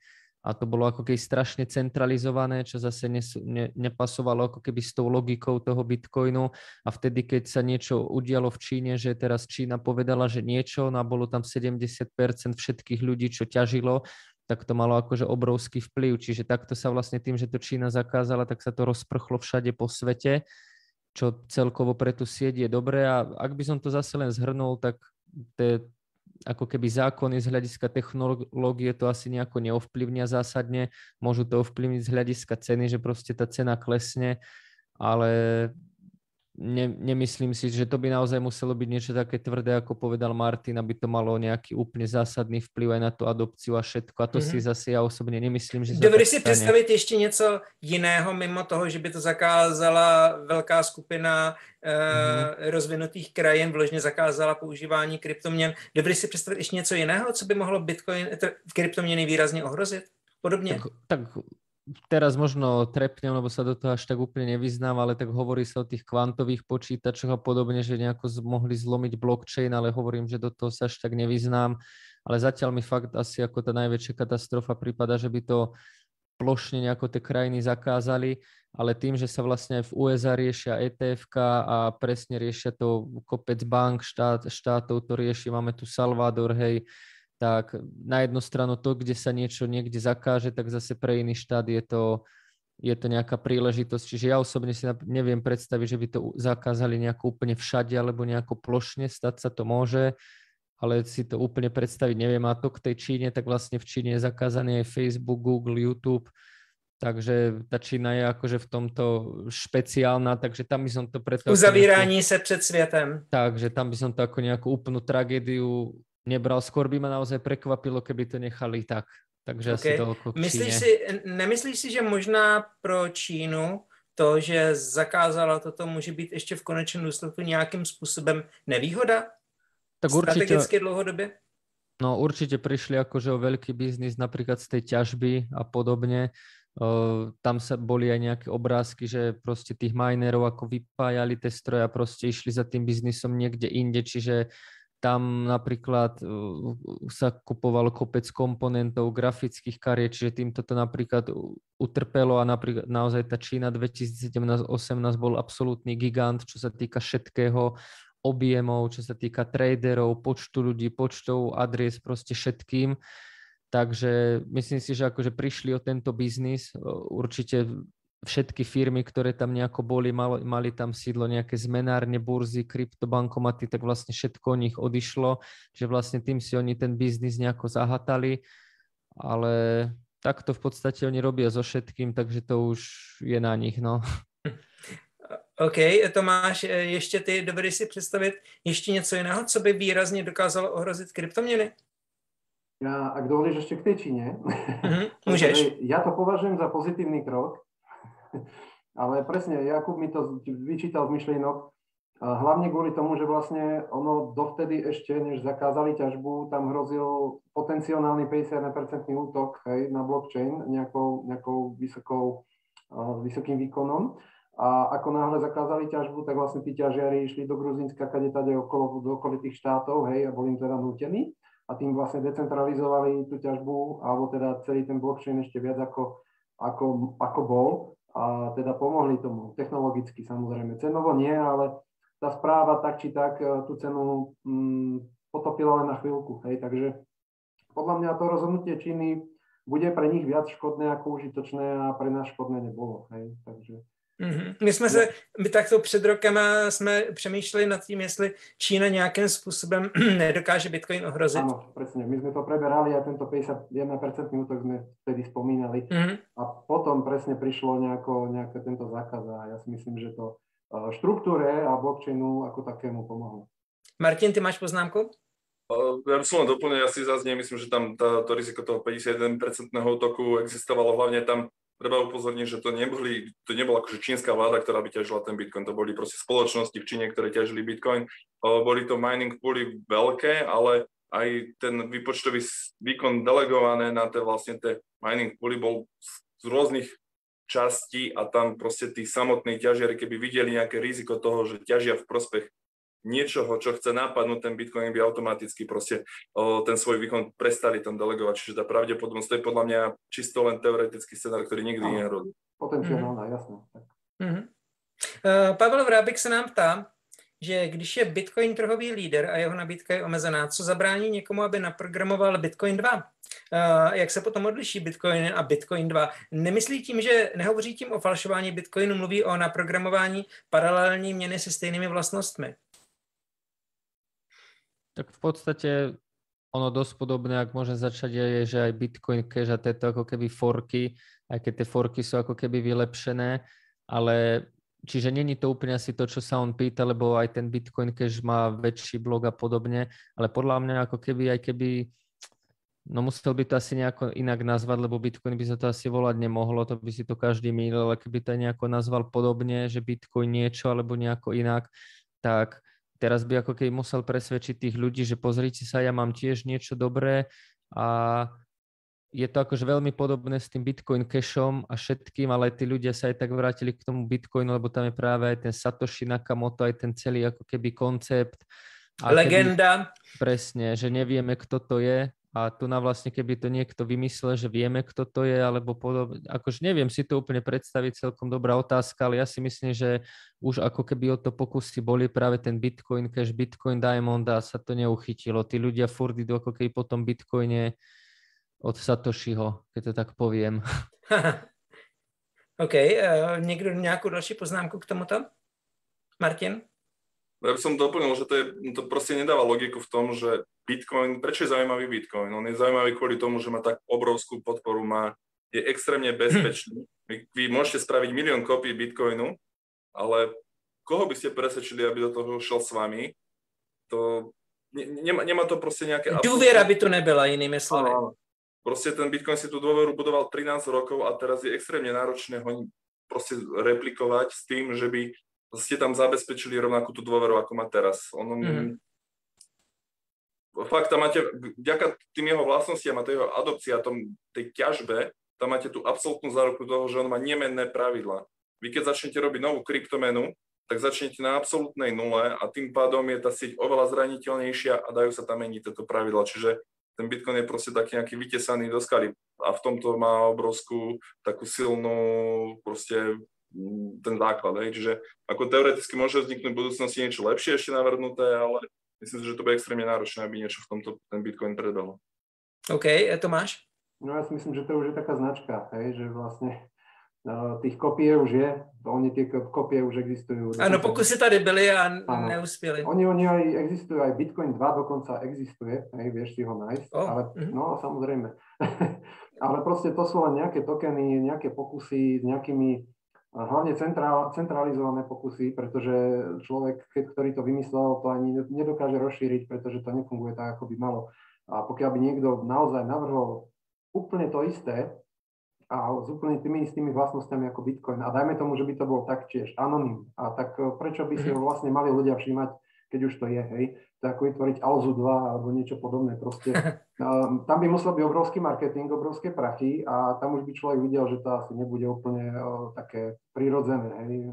a to bolo ako keby strašne centralizované, čo zase ne, ne, nepasovalo ako keby s tou logikou toho Bitcoinu a vtedy, keď sa niečo udialo v Číne, že teraz Čína povedala, že niečo, no a bolo tam 70% všetkých ľudí, čo ťažilo, tak to malo akože obrovský vplyv. Čiže takto sa vlastne tým, že to Čína zakázala, tak sa to rozprchlo všade po svete, čo celkovo pre tú sieť je dobré a ak by som to zase len zhrnul, tak to ako keby zákony z hľadiska technológie to asi nejako neovplyvnia zásadne. Môžu to ovplyvniť z hľadiska ceny, že proste tá cena klesne, ale ne, nemyslím si, že to by naozaj muselo byť niečo také tvrdé, ako povedal Martin, aby to malo nejaký úplne zásadný vplyv aj na tú adopciu a všetko. A to mm-hmm. si zase ja osobně nemyslím, že Dovedeš si představit ještě něco jiného mimo toho, že by to zakázala velká skupina mm-hmm. rozvinutých krajín, vložně zakázala používání kryptoměn. Dovedeš si představit ještě něco jiného, co by mohlo Bitcoin, kryptoměny výrazně ohrozit? Podobně? Tak, tak teraz možno trepnem, lebo sa do toho až tak úplne nevyznám, ale tak hovorí sa o tých kvantových počítačoch a podobne, že nejako mohli zlomiť blockchain, ale hovorím, že do toho sa až tak nevyznám. Ale zatiaľ mi fakt asi ako tá najväčšia katastrofa prípada, že by to plošne nejako tie krajiny zakázali, ale tým, že sa vlastne aj v USA riešia etf a presne riešia to kopec bank, štát, štátov to rieši, máme tu Salvador, hej, tak na jednu stranu to, kde sa niečo niekde zakáže, tak zase pre iný štát je to, je to nejaká príležitosť. Čiže ja osobne si neviem predstaviť, že by to zakázali nejako úplne všade alebo nejako plošne, stať sa to môže, ale si to úplne predstaviť neviem. A to k tej Číne, tak vlastne v Číne je zakázaný aj Facebook, Google, YouTube, takže tá Čína je akože v tomto špeciálna, takže tam by som to preto... Uzavírání nejakú, sa před světem. Takže tam by som to ako nejakú úplnú tragédiu nebral. Skôr by ma naozaj prekvapilo, keby to nechali tak. Takže okay. asi toľko k Myslíš si, nemyslíš si, že možná pro Čínu to, že zakázala toto, může být ještě v konečném důsledku nějakým způsobem nevýhoda? Tak určitě. Strategicky dlouhodobě? No určite prišli akože o veľký biznis napríklad z tej ťažby a podobne. Uh, tam sa boli aj nejaké obrázky, že proste tých minerov ako vypájali tie stroje a proste išli za tým biznisom niekde inde, čiže tam napríklad uh, sa kupovalo kopec komponentov, grafických kariet, čiže týmto to napríklad utrpelo a napríklad naozaj tá Čína 2017-18 bol absolútny gigant, čo sa týka všetkého, objemov, čo sa týka traderov, počtu ľudí, počtov adries, proste všetkým. Takže myslím si, že akože prišli o tento biznis. Určite všetky firmy, ktoré tam nejako boli, mali, mali tam sídlo nejaké zmenárne, burzy, kryptobankomaty, tak vlastne všetko o nich odišlo, že vlastne tým si oni ten biznis nejako zahatali, ale takto v podstate oni robia so všetkým, takže to už je na nich, no. OK, Tomáš, eh, ještě ty dovedeš si představit ještě něco jiného, co by výrazně dokázalo ohrozit kryptoměny? Ja, ak dovolíš ešte k tej Číne, mm-hmm, môžeš. [laughs] ja to považujem za pozitívny krok, [laughs] ale presne, Jakub mi to vyčítal z myšlienok, hlavne kvôli tomu, že vlastne ono dovtedy ešte, než zakázali ťažbu, tam hrozil potenciálny 51% útok hej, na blockchain nejakou, nejakou vysokou, vysokým výkonom. A ako náhle zakázali ťažbu, tak vlastne tí ťažiari išli do Gruzínska, kade tade okolo, do okolitých štátov, hej, a boli im teda nútení. A tým vlastne decentralizovali tú ťažbu, alebo teda celý ten blockchain ešte viac ako, ako, ako bol. A teda pomohli tomu technologicky samozrejme. Cenovo nie, ale tá správa tak či tak e, tú cenu mm, potopila len na chvíľku. Hej, takže podľa mňa to rozhodnutie Číny bude pre nich viac škodné ako užitočné a pre nás škodné nebolo. Hej, takže. My jsme se, my takto před rokem jsme přemýšleli nad tím, jestli Čína nějakým způsobem [clears throat] nedokáže Bitcoin ohrozit. Áno, presne. My sme to preberali a tento 51% útok sme vtedy spomínali. Mm-hmm. A potom presne prišlo nejako, nejaké tento zákaz a ja si myslím, že to štruktúre a blockchainu ako takému pomohlo. Martin, ty máš poznámku? Ja by som len doplnil, ja si zase nemyslím, že tam tá, to riziko toho 51% útoku existovalo, hlavne tam treba upozorniť, že to, neboli, to nebola akože čínska vláda, ktorá by ťažila ten Bitcoin, to boli proste spoločnosti v Číne, ktoré ťažili Bitcoin. Boli to mining pooly veľké, ale aj ten výpočtový výkon delegované na tie vlastne tie mining pooly bol z rôznych častí a tam proste tí samotní ťažiari, keby videli nejaké riziko toho, že ťažia v prospech niečoho, čo chce napadnúť ten Bitcoin, by automaticky proste o, ten svoj výkon prestali tam delegovať. Čiže tá pravdepodobnosť to je podľa mňa čisto len teoretický scenár, ktorý nikdy no, nehrozí. Potenciálna, mm-hmm. jasné. Mm-hmm. Uh, Pavel Vrábek se nám ptá, že když je Bitcoin trhový líder a jeho nabídka je omezená, co zabrání někomu, aby naprogramoval Bitcoin 2? Uh, jak se potom odliší Bitcoin a Bitcoin 2? Nemyslí tím, že nehovoří tím o falšování Bitcoinu, mluví o naprogramování paralelní měny se stejnými vlastnostmi. Tak v podstate ono dosť podobné, ak môžem začať, je, že aj Bitcoin Cash a tieto ako keby forky, aj keď tie forky sú ako keby vylepšené, ale čiže není to úplne asi to, čo sa on pýta, lebo aj ten Bitcoin Cash má väčší blog a podobne, ale podľa mňa ako keby aj keby No musel by to asi nejako inak nazvať, lebo Bitcoin by sa to asi volať nemohlo, to by si to každý mýlil, ale keby to nejako nazval podobne, že Bitcoin niečo alebo nejako inak, tak teraz by ako keby musel presvedčiť tých ľudí, že pozrite sa, ja mám tiež niečo dobré a je to akože veľmi podobné s tým Bitcoin cashom a všetkým, ale tí ľudia sa aj tak vrátili k tomu Bitcoinu, lebo tam je práve aj ten Satoshi Nakamoto, aj ten celý ako keby koncept. A Legenda. Keby, presne, že nevieme, kto to je a tu na vlastne, keby to niekto vymyslel, že vieme, kto to je, alebo podobne, akože neviem si to úplne predstaviť, celkom dobrá otázka, ale ja si myslím, že už ako keby o to pokusy boli práve ten Bitcoin Cash, Bitcoin Diamond a sa to neuchytilo. Tí ľudia furt idú ako keby po tom Bitcoine od Satoshiho, keď to tak poviem. [laughs] OK, uh, někdo nějakou další poznámku k tomuto? Martin? Ja by som doplnil, že to, je, to proste nedáva logiku v tom, že Bitcoin, prečo je zaujímavý Bitcoin? On je zaujímavý kvôli tomu, že má tak obrovskú podporu, má, je extrémne bezpečný. Vy, vy môžete spraviť milión kopí Bitcoinu, ale koho by ste presvedčili, aby do toho šel s vami? To, ne, nemá, nemá to proste nejaké... Dôviera by tu nebyla, inými slovy. Proste ten Bitcoin si tú dôveru budoval 13 rokov a teraz je extrémne náročné ho proste replikovať s tým, že by ste tam zabezpečili rovnakú tú dôveru, ako má teraz. On, mm. fakt tam máte, vďaka tým jeho vlastnostiam a tej jeho adopcii a tom, tej ťažbe, tam máte tú absolútnu záruku toho, že on má nemenné pravidla. Vy keď začnete robiť novú kryptomenu, tak začnete na absolútnej nule a tým pádom je tá sieť oveľa zraniteľnejšia a dajú sa tam meniť tieto pravidla. Čiže ten Bitcoin je proste taký nejaký vytesaný do skaly a v tomto má obrovskú takú silnú proste ten základ. Hej. Čiže ako teoreticky môže vzniknúť v budúcnosti niečo lepšie ešte navrhnuté, ale myslím si, že to bude extrémne náročné, aby niečo v tomto ten Bitcoin predalo. OK, a Tomáš? No ja si myslím, že to už je taká značka, hej, že vlastne uh, tých kopie už je, oni tie kopie už existujú. Áno, pokusy tady byly a ano. neuspěli. Oni, oni aj existujú, aj Bitcoin 2 dokonca existuje, hej, vieš si ho nájsť, oh, ale uh-huh. no samozrejme. [laughs] ale proste to sú len nejaké tokeny, nejaké pokusy s nejakými hlavne centrál, centralizované pokusy, pretože človek, ktorý to vymyslel, to ani nedokáže rozšíriť, pretože to nefunguje tak, ako by malo. A pokiaľ by niekto naozaj navrhol úplne to isté a s úplne tými istými vlastnosťami ako Bitcoin, a dajme tomu, že by to bol tak tiež anonym, a tak e, prečo by si ho mhm. vlastne mali ľudia všímať, keď už to je, hej, to ako vytvoriť Alzu 2 alebo niečo podobné, proste. [laughs] tam by musel byť obrovský marketing, obrovské prachy a tam už by človek videl, že to asi nebude úplne také prirodzené, hej,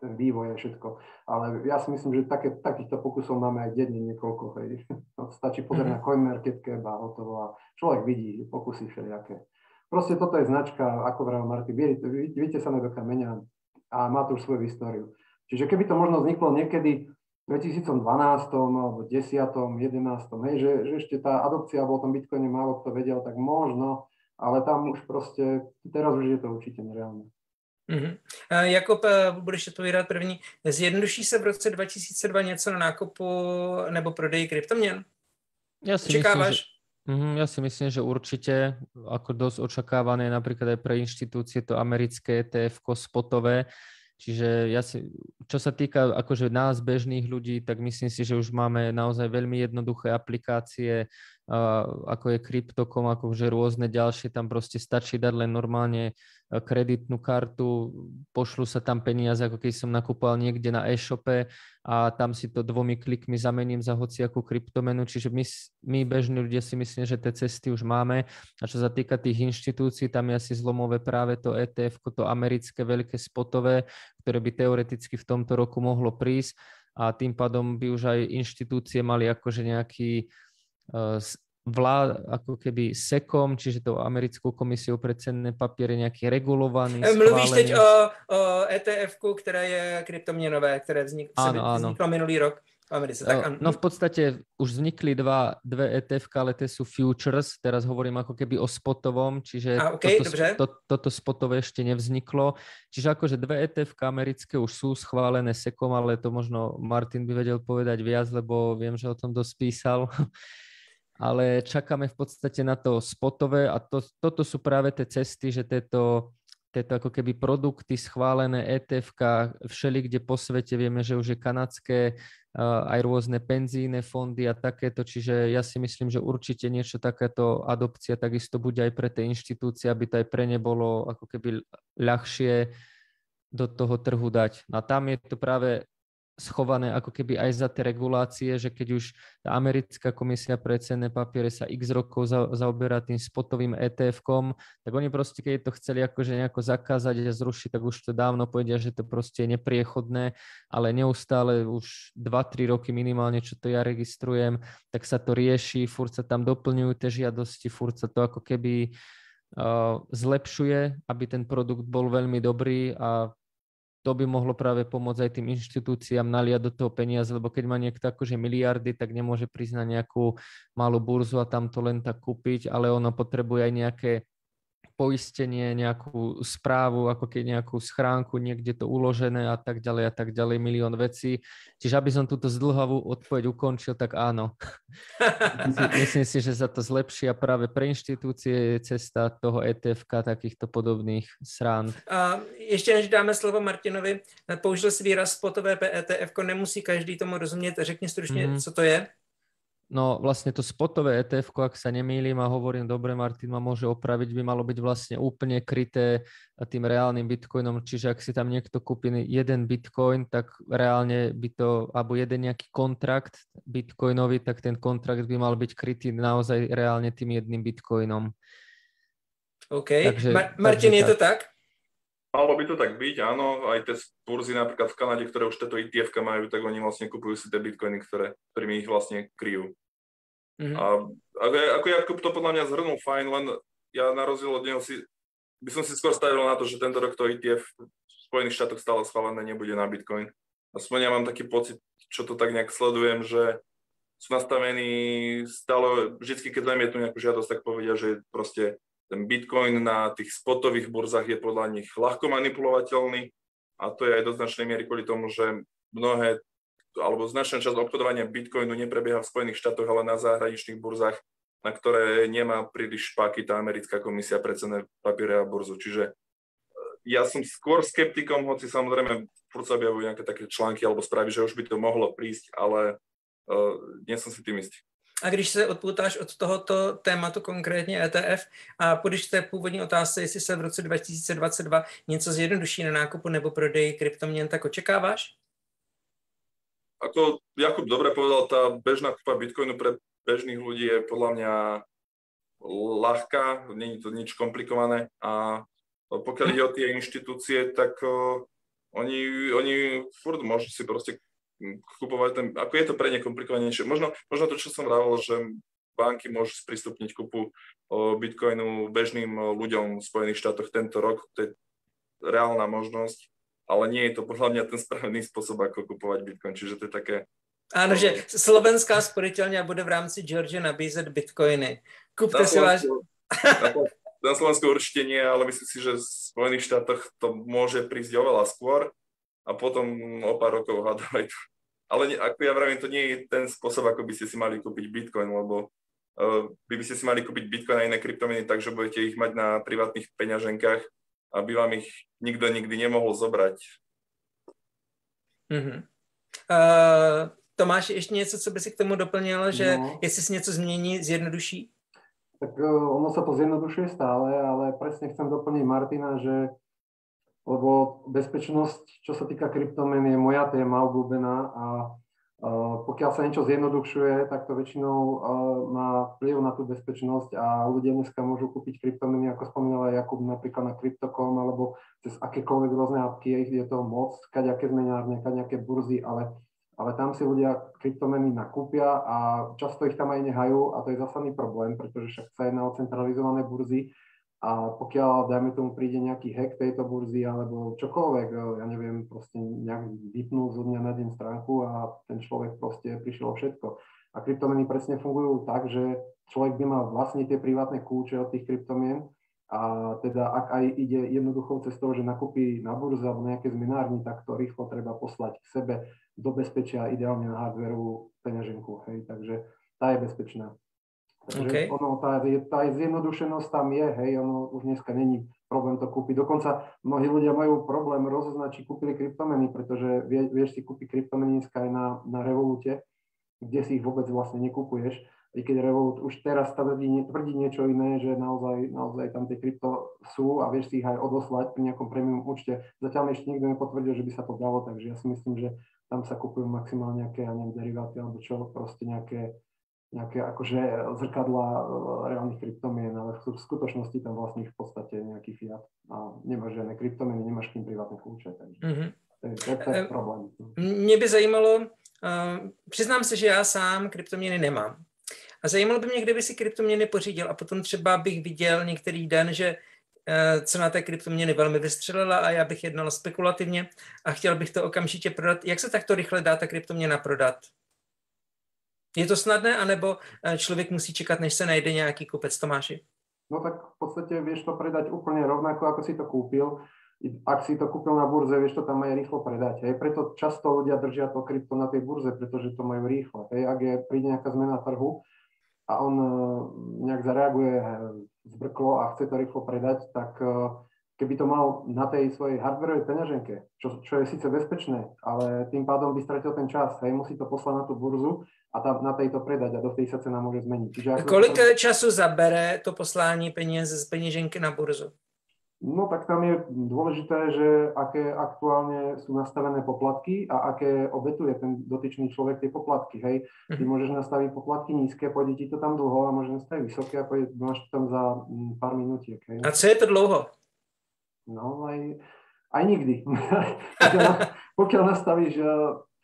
ten vývoj a všetko. Ale ja si myslím, že také, takýchto pokusov máme aj denne niekoľko. Hej. [laughs] Stačí pozrieť mm-hmm. na CoinMarketCap a hotovo a človek vidí pokusy všelijaké. Proste toto je značka, ako vravel Marty, viete sa do kameňa a má tu už svoju históriu. Čiže keby to možno vzniklo niekedy 2012 alebo 10. 11. Hej, že, že ešte tá adopcia bol tom Bitcoine málo kto vedel, tak možno, ale tam už proste, teraz už je to určite nereálne. Mm-hmm. Jakob, eh, budeš to vydat první. Zjednoduší se v roce 2002 něco na nákupu nebo prodeji kryptoměn? Ja si Očakávaš? Myslím, že, mm, ja si myslím, že určite ako dosť očakávané napríklad aj pre inštitúcie to americké ETF spotové, Čiže ja si, čo sa týka akože nás, bežných ľudí, tak myslím si, že už máme naozaj veľmi jednoduché aplikácie, ako je Crypto.com, akože rôzne ďalšie, tam proste stačí dať len normálne e, kreditnú kartu, pošlu sa tam peniaze, ako keď som nakúpal niekde na e-shope a tam si to dvomi klikmi zamením za hociakú kryptomenu, čiže my, my bežní ľudia si myslím, že tie cesty už máme. A čo sa týka tých inštitúcií, tam je asi zlomové práve to ETF, to americké veľké spotové, ktoré by teoreticky v tomto roku mohlo prísť. A tým pádom by už aj inštitúcie mali akože nejaký Eh, vlád, ako keby SECOM, čiže tou americkou komisiou pre cenné papiere nejaký regulovaný, eh, Mluvíš teď o, o etf ktoré je kryptoměnové, ktoré vznik, áno, áno. vzniklo minulý rok v Americe. Tak, eh, no v podstate už vznikli dva, dve etf ale tie sú futures, teraz hovorím ako keby o spotovom, čiže A, okay, toto, to, toto spotové ešte nevzniklo. Čiže akože dve etf americké už sú schválené SECOM, ale to možno Martin by vedel povedať viac, lebo viem, že o tom dosť písal. [laughs] ale čakáme v podstate na to spotové a to, toto sú práve tie cesty, že tieto, tieto ako keby produkty schválené etf všeli kde po svete vieme, že už je kanadské, aj rôzne penzíne fondy a takéto, čiže ja si myslím, že určite niečo takéto adopcia takisto bude aj pre tie inštitúcie, aby to aj pre ne bolo ako keby ľahšie do toho trhu dať. A tam je to práve schované ako keby aj za tie regulácie, že keď už tá americká komisia pre cenné papiere sa x rokov za, zaoberá tým spotovým ETF-kom, tak oni proste, keď to chceli akože nejako zakázať a zrušiť, tak už to dávno povedia, že to proste je nepriechodné, ale neustále už 2-3 roky minimálne, čo to ja registrujem, tak sa to rieši, furt sa tam doplňujú tie žiadosti, furt sa to ako keby uh, zlepšuje, aby ten produkt bol veľmi dobrý a to by mohlo práve pomôcť aj tým inštitúciám naliať do toho peniaze, lebo keď má niekto akože miliardy, tak nemôže na nejakú malú burzu a tam to len tak kúpiť, ale ono potrebuje aj nejaké poistenie, nejakú správu, ako keď nejakú schránku, niekde to uložené a tak ďalej a tak ďalej, milión vecí. Čiže aby som túto zdlhavú odpoveď ukončil, tak áno. [laughs] Myslím si, že sa to zlepší a práve pre inštitúcie je cesta toho etf takýchto podobných srán. A ještě než dáme slovo Martinovi, použil si výraz spotové ETF, nemusí každý tomu rozumět. Řekni stručně, mm. co to je. No vlastne to spotové ETF, ak sa nemýlim a hovorím dobre, Martin ma môže opraviť, by malo byť vlastne úplne kryté tým reálnym bitcoinom, čiže ak si tam niekto kúpi jeden bitcoin, tak reálne by to, alebo jeden nejaký kontrakt bitcoinový, tak ten kontrakt by mal byť krytý naozaj reálne tým jedným bitcoinom. OK. Takže, Mar- Martin, takže je tak. to tak? Malo by to tak byť, áno. Aj tie burzy napríklad v Kanade, ktoré už tieto etf majú, tak oni vlastne kupujú si tie bitcoiny, ktoré, ktorými ich vlastne kryjú. Mm-hmm. A ako, ako Jakub to podľa mňa zhrnul fajn, len ja na rozdiel od neho si, by som si skôr stavil na to, že tento rok to ETF v Spojených štátoch stále schválené nebude na Bitcoin. Aspoň ja mám taký pocit, čo to tak nejak sledujem, že sú nastavení stále, vždycky keď zamietnú nejakú žiadosť, tak povedia, že proste ten Bitcoin na tých spotových burzách je podľa nich ľahko manipulovateľný a to je aj do značnej miery kvôli tomu, že mnohé alebo značná časť obchodovania Bitcoinu neprebieha v Spojených štátoch, ale na zahraničných burzách, na ktoré nemá príliš špáky tá americká komisia pre cené papiere a burzu. Čiže e, ja som skôr skeptikom, hoci samozrejme furt sa objavujú nejaké také články alebo správy, že už by to mohlo prísť, ale uh, nie som si tým istý. A když se odpoutáš od tohoto tématu, konkrétně ETF, a půjdeš té původní otázce, jestli se v roce 2022 něco zjednoduší na nákupu nebo prodeji kryptoměn, tak očekáváš? Ako Jakub dobre povedal, tá bežná kúpa Bitcoinu pre bežných ľudí je podľa mňa ľahká, není to nič komplikované a pokiaľ ide o tie inštitúcie, tak oni, oni furt môžu si proste kupovať ten, ako je to pre ne komplikovanejšie. Možno, možno to, čo som vravel, že banky môžu sprístupniť kupu Bitcoinu bežným ľuďom v Spojených štátoch tento rok. To je reálna možnosť, ale nie je to podľa mňa ten správny spôsob, ako kupovať Bitcoin. Čiže to je také... Áno, že slovenská sporiteľňa bude v rámci Georgia nabízet bitcoiny. Kúpte si váš... Na Slovensku určite nie, ale myslím si, že v Spojených štátoch to môže prísť oveľa skôr a potom o pár rokov hádať. Ale ne, ako ja vravím, to nie je ten spôsob, ako by ste si mali kúpiť Bitcoin, lebo uh, by, by ste si mali kúpiť Bitcoin a iné kryptomeny tak, že budete ich mať na privátnych peňaženkách, aby vám ich nikto nikdy nemohol zobrať. Mm-hmm. Uh, Tomáš, ještě něco, co by si k tomu doplnil, že no. jestli si něco změní, zjednoduší? Tak uh, ono sa to zjednodušuje stále, ale presne chcem doplniť Martina, že lebo bezpečnosť, čo sa týka kryptomien, je moja téma obľúbená a pokiaľ sa niečo zjednodušuje, tak to väčšinou má vplyv na tú bezpečnosť a ľudia dneska môžu kúpiť kryptomeny, ako spomínal aj Jakub, napríklad na Crypto.com alebo cez akékoľvek rôzne apky, je to moc, kaďaké zmenárne, kaďaké burzy, ale, ale tam si ľudia kryptomeny nakúpia a často ich tam aj nehajú a to je zásadný problém, pretože však sa jedná o centralizované burzy a pokiaľ, dajme tomu, príde nejaký hack tejto burzy alebo čokoľvek, e, ja neviem, proste nejak vypnú zo dňa na deň stránku a ten človek proste prišiel o všetko. A kryptomeny presne fungujú tak, že človek by mal vlastniť tie privátne kľúče od tých kryptomien a teda ak aj ide jednoduchou cestou, že nakúpi na burze alebo nejaké zmenárni, tak to rýchlo treba poslať k sebe do bezpečia, ideálne na hardverovú peňaženku. Hej, takže tá je bezpečná. Takže okay. ono, tá, tá zjednodušenosť tam je, hej, ono už dneska není problém to kúpiť. Dokonca mnohí ľudia majú problém rozoznať, či kúpili kryptomeny, pretože vie, vieš si kúpiť kryptomeny dneska aj na, na Revolute, kde si ich vôbec vlastne nekupuješ. I keď Revolut už teraz tvrdí, tvrdí niečo iné, že naozaj, naozaj tam tie krypto sú a vieš si ich aj odoslať pri nejakom premium účte. Zatiaľ ešte nikto nepotvrdil, že by sa to dalo, takže ja si myslím, že tam sa kupujú maximálne nejaké, ja neviem, deriváty alebo čo, proste nejaké nejaké akože zrkadla e, reálnych kryptomien, ale v skutočnosti tam vlastne v podstate nejaký fiat a nemáš žiadne kryptomeny, nemáš kým privátne kľúče, takže mm-hmm. to, je, to, je, to je problém. Mě by zajímalo, uh, přiznám se, že já sám kryptoměny nemám. A zajímalo by mě, kdyby si kryptoměny pořídil a potom třeba bych viděl některý den, že uh, cena té kryptoměny velmi vystřelila a já bych jednal spekulativně a chtěl bych to okamžitě prodat. Jak se takto rychle dá ta kryptoměna prodat? Je to snadné, anebo eh, člověk musí čekat, než se najde nějaký kupec Tomáši? No tak v podstate vieš to predať úplne rovnako, ako si to kúpil. Ak si to kúpil na burze, vieš to tam aj rýchlo predať. Hej. Preto často ľudia držia to krypto na tej burze, pretože to majú rýchlo. Hej. Ak je, príde nejaká zmena trhu a on eh, nejak zareaguje eh, zbrklo a chce to rýchlo predať, tak keby to mal na tej svojej hardwareovej peňaženke, čo, čo je síce bezpečné, ale tým pádom by stratil ten čas, hej, musí to poslať na tú burzu a tam, na tej to predať a do tej sa cena môže zmeniť. Čiže ako Kolik to... času zabere to poslání peněz z peněženky na burzu? No tak tam je dôležité, že aké aktuálne sú nastavené poplatky a aké obetuje ten dotyčný človek tie poplatky. Hej. Ty mhm. môžeš nastaviť poplatky nízke, pôjde ti to tam dlho a môžeš nastaviť vysoké a pôjde, máš to tam za mm, pár minútiek. Hej. A co je to dlouho? No aj, aj nikdy. [laughs] pokiaľ, pokiaľ nastavíš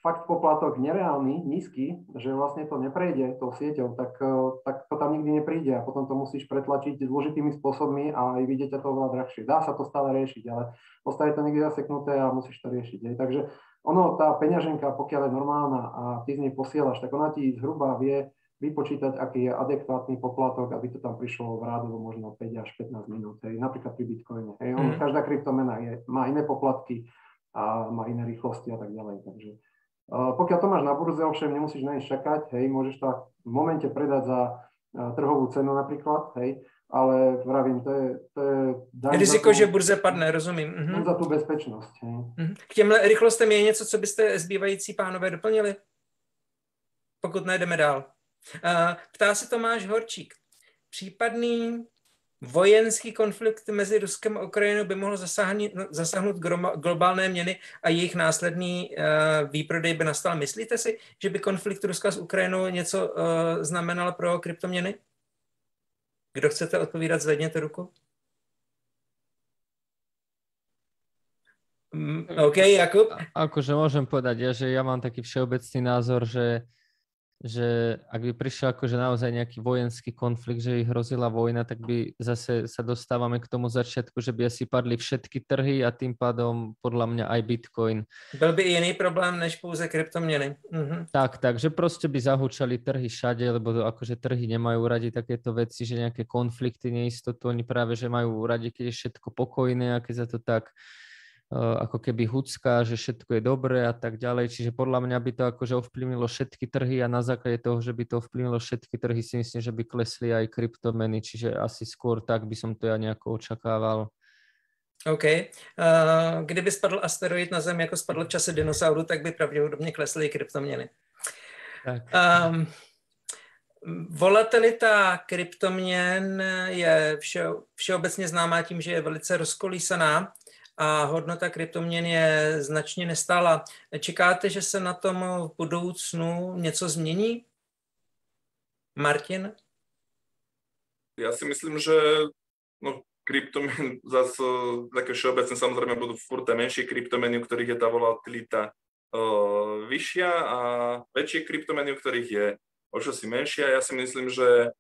fakt poplatok nereálny, nízky, že vlastne to neprejde tou sieťou, tak, e, tak to tam nikdy nepríde a potom to musíš pretlačiť zložitými spôsobmi a aj vidieť to oveľa drahšie. Dá sa to stále riešiť, ale ostane to niekde zaseknuté a musíš to riešiť. Aj. Takže ono, tá peňaženka, pokiaľ je normálna a ty z nej posielaš, tak ona ti zhruba vie vypočítať, aký je adekvátny poplatok, aby to tam prišlo v rádovo možno 5 až 15 minút. Hej. Napríklad pri Bitcoine. Hej. On, mm. Každá kryptomena je, má iné poplatky a má iné rýchlosti a tak ďalej. Takže pokiaľ to máš na burze, ovšem nemusíš na ne čakať, hej, môžeš to v momente predať za trhovú cenu napríklad, hej, ale vravím, to je... To je Riziko, tú, že burze padne, rozumím. Uh-huh. Za tú bezpečnosť. Hej. Uh-huh. K těmhle rychlostem je něco, co byste zbývající pánové doplnili? Pokud nejdeme dál. Ptá se Tomáš Horčík. Případný vojenský konflikt mezi Ruskem a Ukrajinou by mohl zasáhnout, zasáhnout globální měny a jejich následný uh, výprodej by nastal. Myslíte si, že by konflikt Ruska s Ukrajinou něco uh, znamenal pro kryptoměny? Kdo chcete odpovídat, zvedněte ruku. Mm, OK, Jakub? Akože môžem povedať, ja, že ja mám taký všeobecný názor, že že ak by prišiel akože naozaj nejaký vojenský konflikt, že ich hrozila vojna, tak by zase sa dostávame k tomu začiatku, že by asi padli všetky trhy a tým pádom podľa mňa aj Bitcoin. Byl by iný problém než pouze kryptoměny. Mhm. Tak, tak, že proste by zahúčali trhy všade, lebo to, akože trhy nemajú radi takéto veci, že nejaké konflikty, neistotu, oni práve, že majú radi, keď je všetko pokojné a keď sa to tak ako keby hucká, že všetko je dobré a tak ďalej. Čiže podľa mňa by to akože ovplyvnilo všetky trhy a na základe toho, že by to ovplyvnilo všetky trhy, si myslím, že by klesli aj kryptomeny, čiže asi skôr tak by som to ja nejako očakával. OK. Uh, kdyby spadl asteroid na Zem, jako spadl v čase dinosauru, tak by pravděpodobně klesly i kryptoměny. Tak. Um, volatilita kryptoměn je vše, všeobecně známá tím, že je velice rozkolísaná a hodnota kryptoměn je značně nestála. Čekáte, že se na tom v budoucnu něco změní? Martin? Ja si myslím, že no, kryptomien zase také všeobecne samozrejme budú furt menšie kryptomeny, u ktorých je tá volatilita uh, vyššia a väčšie kryptomeny, u ktorých je o čosi menšia. Ja si myslím, že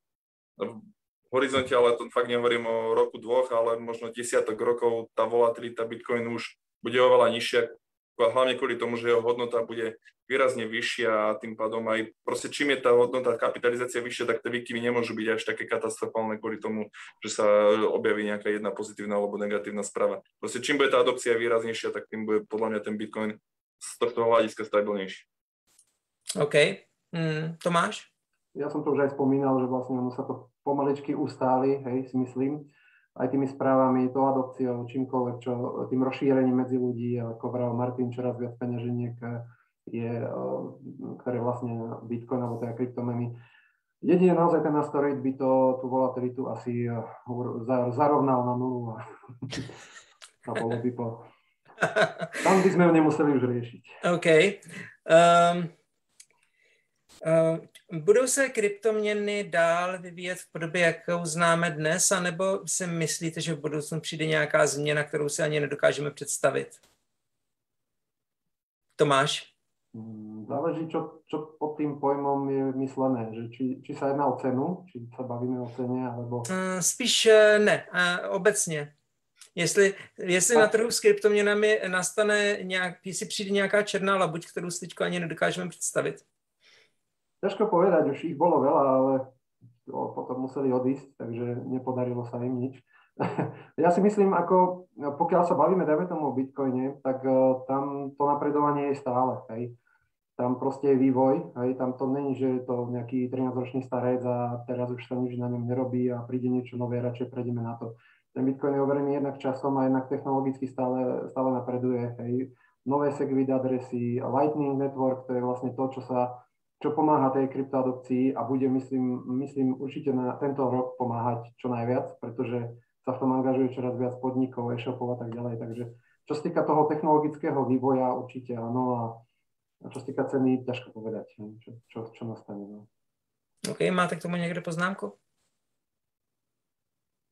horizonte, ale to fakt nehovorím o roku, dvoch, ale možno desiatok rokov tá volatilita Bitcoinu už bude oveľa nižšia, hlavne kvôli tomu, že jeho hodnota bude výrazne vyššia a tým pádom aj proste čím je tá hodnota kapitalizácia vyššia, tak tie výkyvy nemôžu byť až také katastrofálne kvôli tomu, že sa objaví nejaká jedna pozitívna alebo negatívna správa. Proste čím bude tá adopcia výraznejšia, tak tým bude podľa mňa ten Bitcoin z tohto hľadiska stabilnejší. OK. Mm, Tomáš? Ja som to už aj spomínal, že vlastne ono sa to pomaličky ustáli, hej, si myslím, aj tými správami, to adopciou, čímkoľvek, čo, tým rozšírením medzi ľudí, ako vral Martin, čoraz viac peňaženiek je, eh, ktoré vlastne Bitcoin alebo teda kryptomeny. Jedine naozaj ten asteroid by to, tú volatilitu asi eh, zarovnal na nulu a, [laughs] a bolo by po... Tam by sme ho nemuseli už riešiť. [laughs] OK. Um, uh, Budou se kryptoměny dál vyvíjet v podobě, jakou známe dnes, anebo si myslíte, že v budoucnu přijde nějaká změna, kterou si ani nedokážeme představit? Tomáš? Mm, záleží, čo, čo pod tým pojmom je myslené. Že či, či sa jedná o cenu, či sa bavíme o cene, alebo... Mm, spíš eh, ne, obecně. Jestli, jestli na trhu s kryptoměnami nastane nějak, jestli přijde nějaká černá labuť, kterou si teď ani nedokážeme představit. Ťažko povedať, už ich bolo veľa, ale potom museli odísť, takže nepodarilo sa im nič. [laughs] ja si myslím, ako pokiaľ sa bavíme, dajme tomu o Bitcoine, tak uh, tam to napredovanie je stále. Hej. Tam proste je vývoj, hej. tam to není, že je to nejaký 13-ročný starec a teraz už sa nič na ňom nerobí a príde niečo nové, radšej prejdeme na to. ten Bitcoin je overený jednak časom a jednak technologicky stále, stále napreduje. Hej. Nové Segwit adresy, Lightning Network, to je vlastne to, čo sa čo pomáha tej kryptoadopcii a bude, myslím, myslím určite na tento rok pomáhať čo najviac, pretože sa v tom angažuje čoraz viac podnikov, e-shopov a tak ďalej. Takže čo sa týka toho technologického vývoja, určite áno a čo sa týka ceny, ťažko povedať, čo, čo, čo nastane. No. OK, máte k tomu někdo poznámku?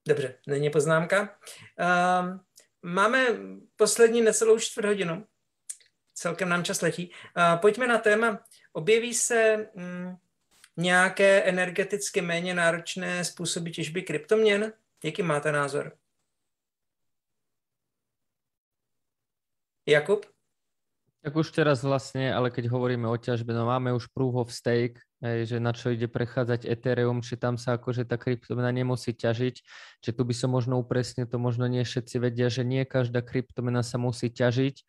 Dobře, není poznámka. Um, máme poslední necelou čtvrt hodinu. Celkem nám čas letí. Pojďme na téma. Objeví se um, nějaké energeticky méně náročné způsoby těžby kryptoměn? Jaký máte názor? Jakub? Tak už teraz vlastne, ale keď hovoríme o ťažbe, no máme už proof of stake, že na čo ide prechádzať Ethereum, či tam sa akože tá kryptomena nemusí ťažiť, že tu by som možno upresnil, to možno nie všetci vedia, že nie každá kryptomena sa musí ťažiť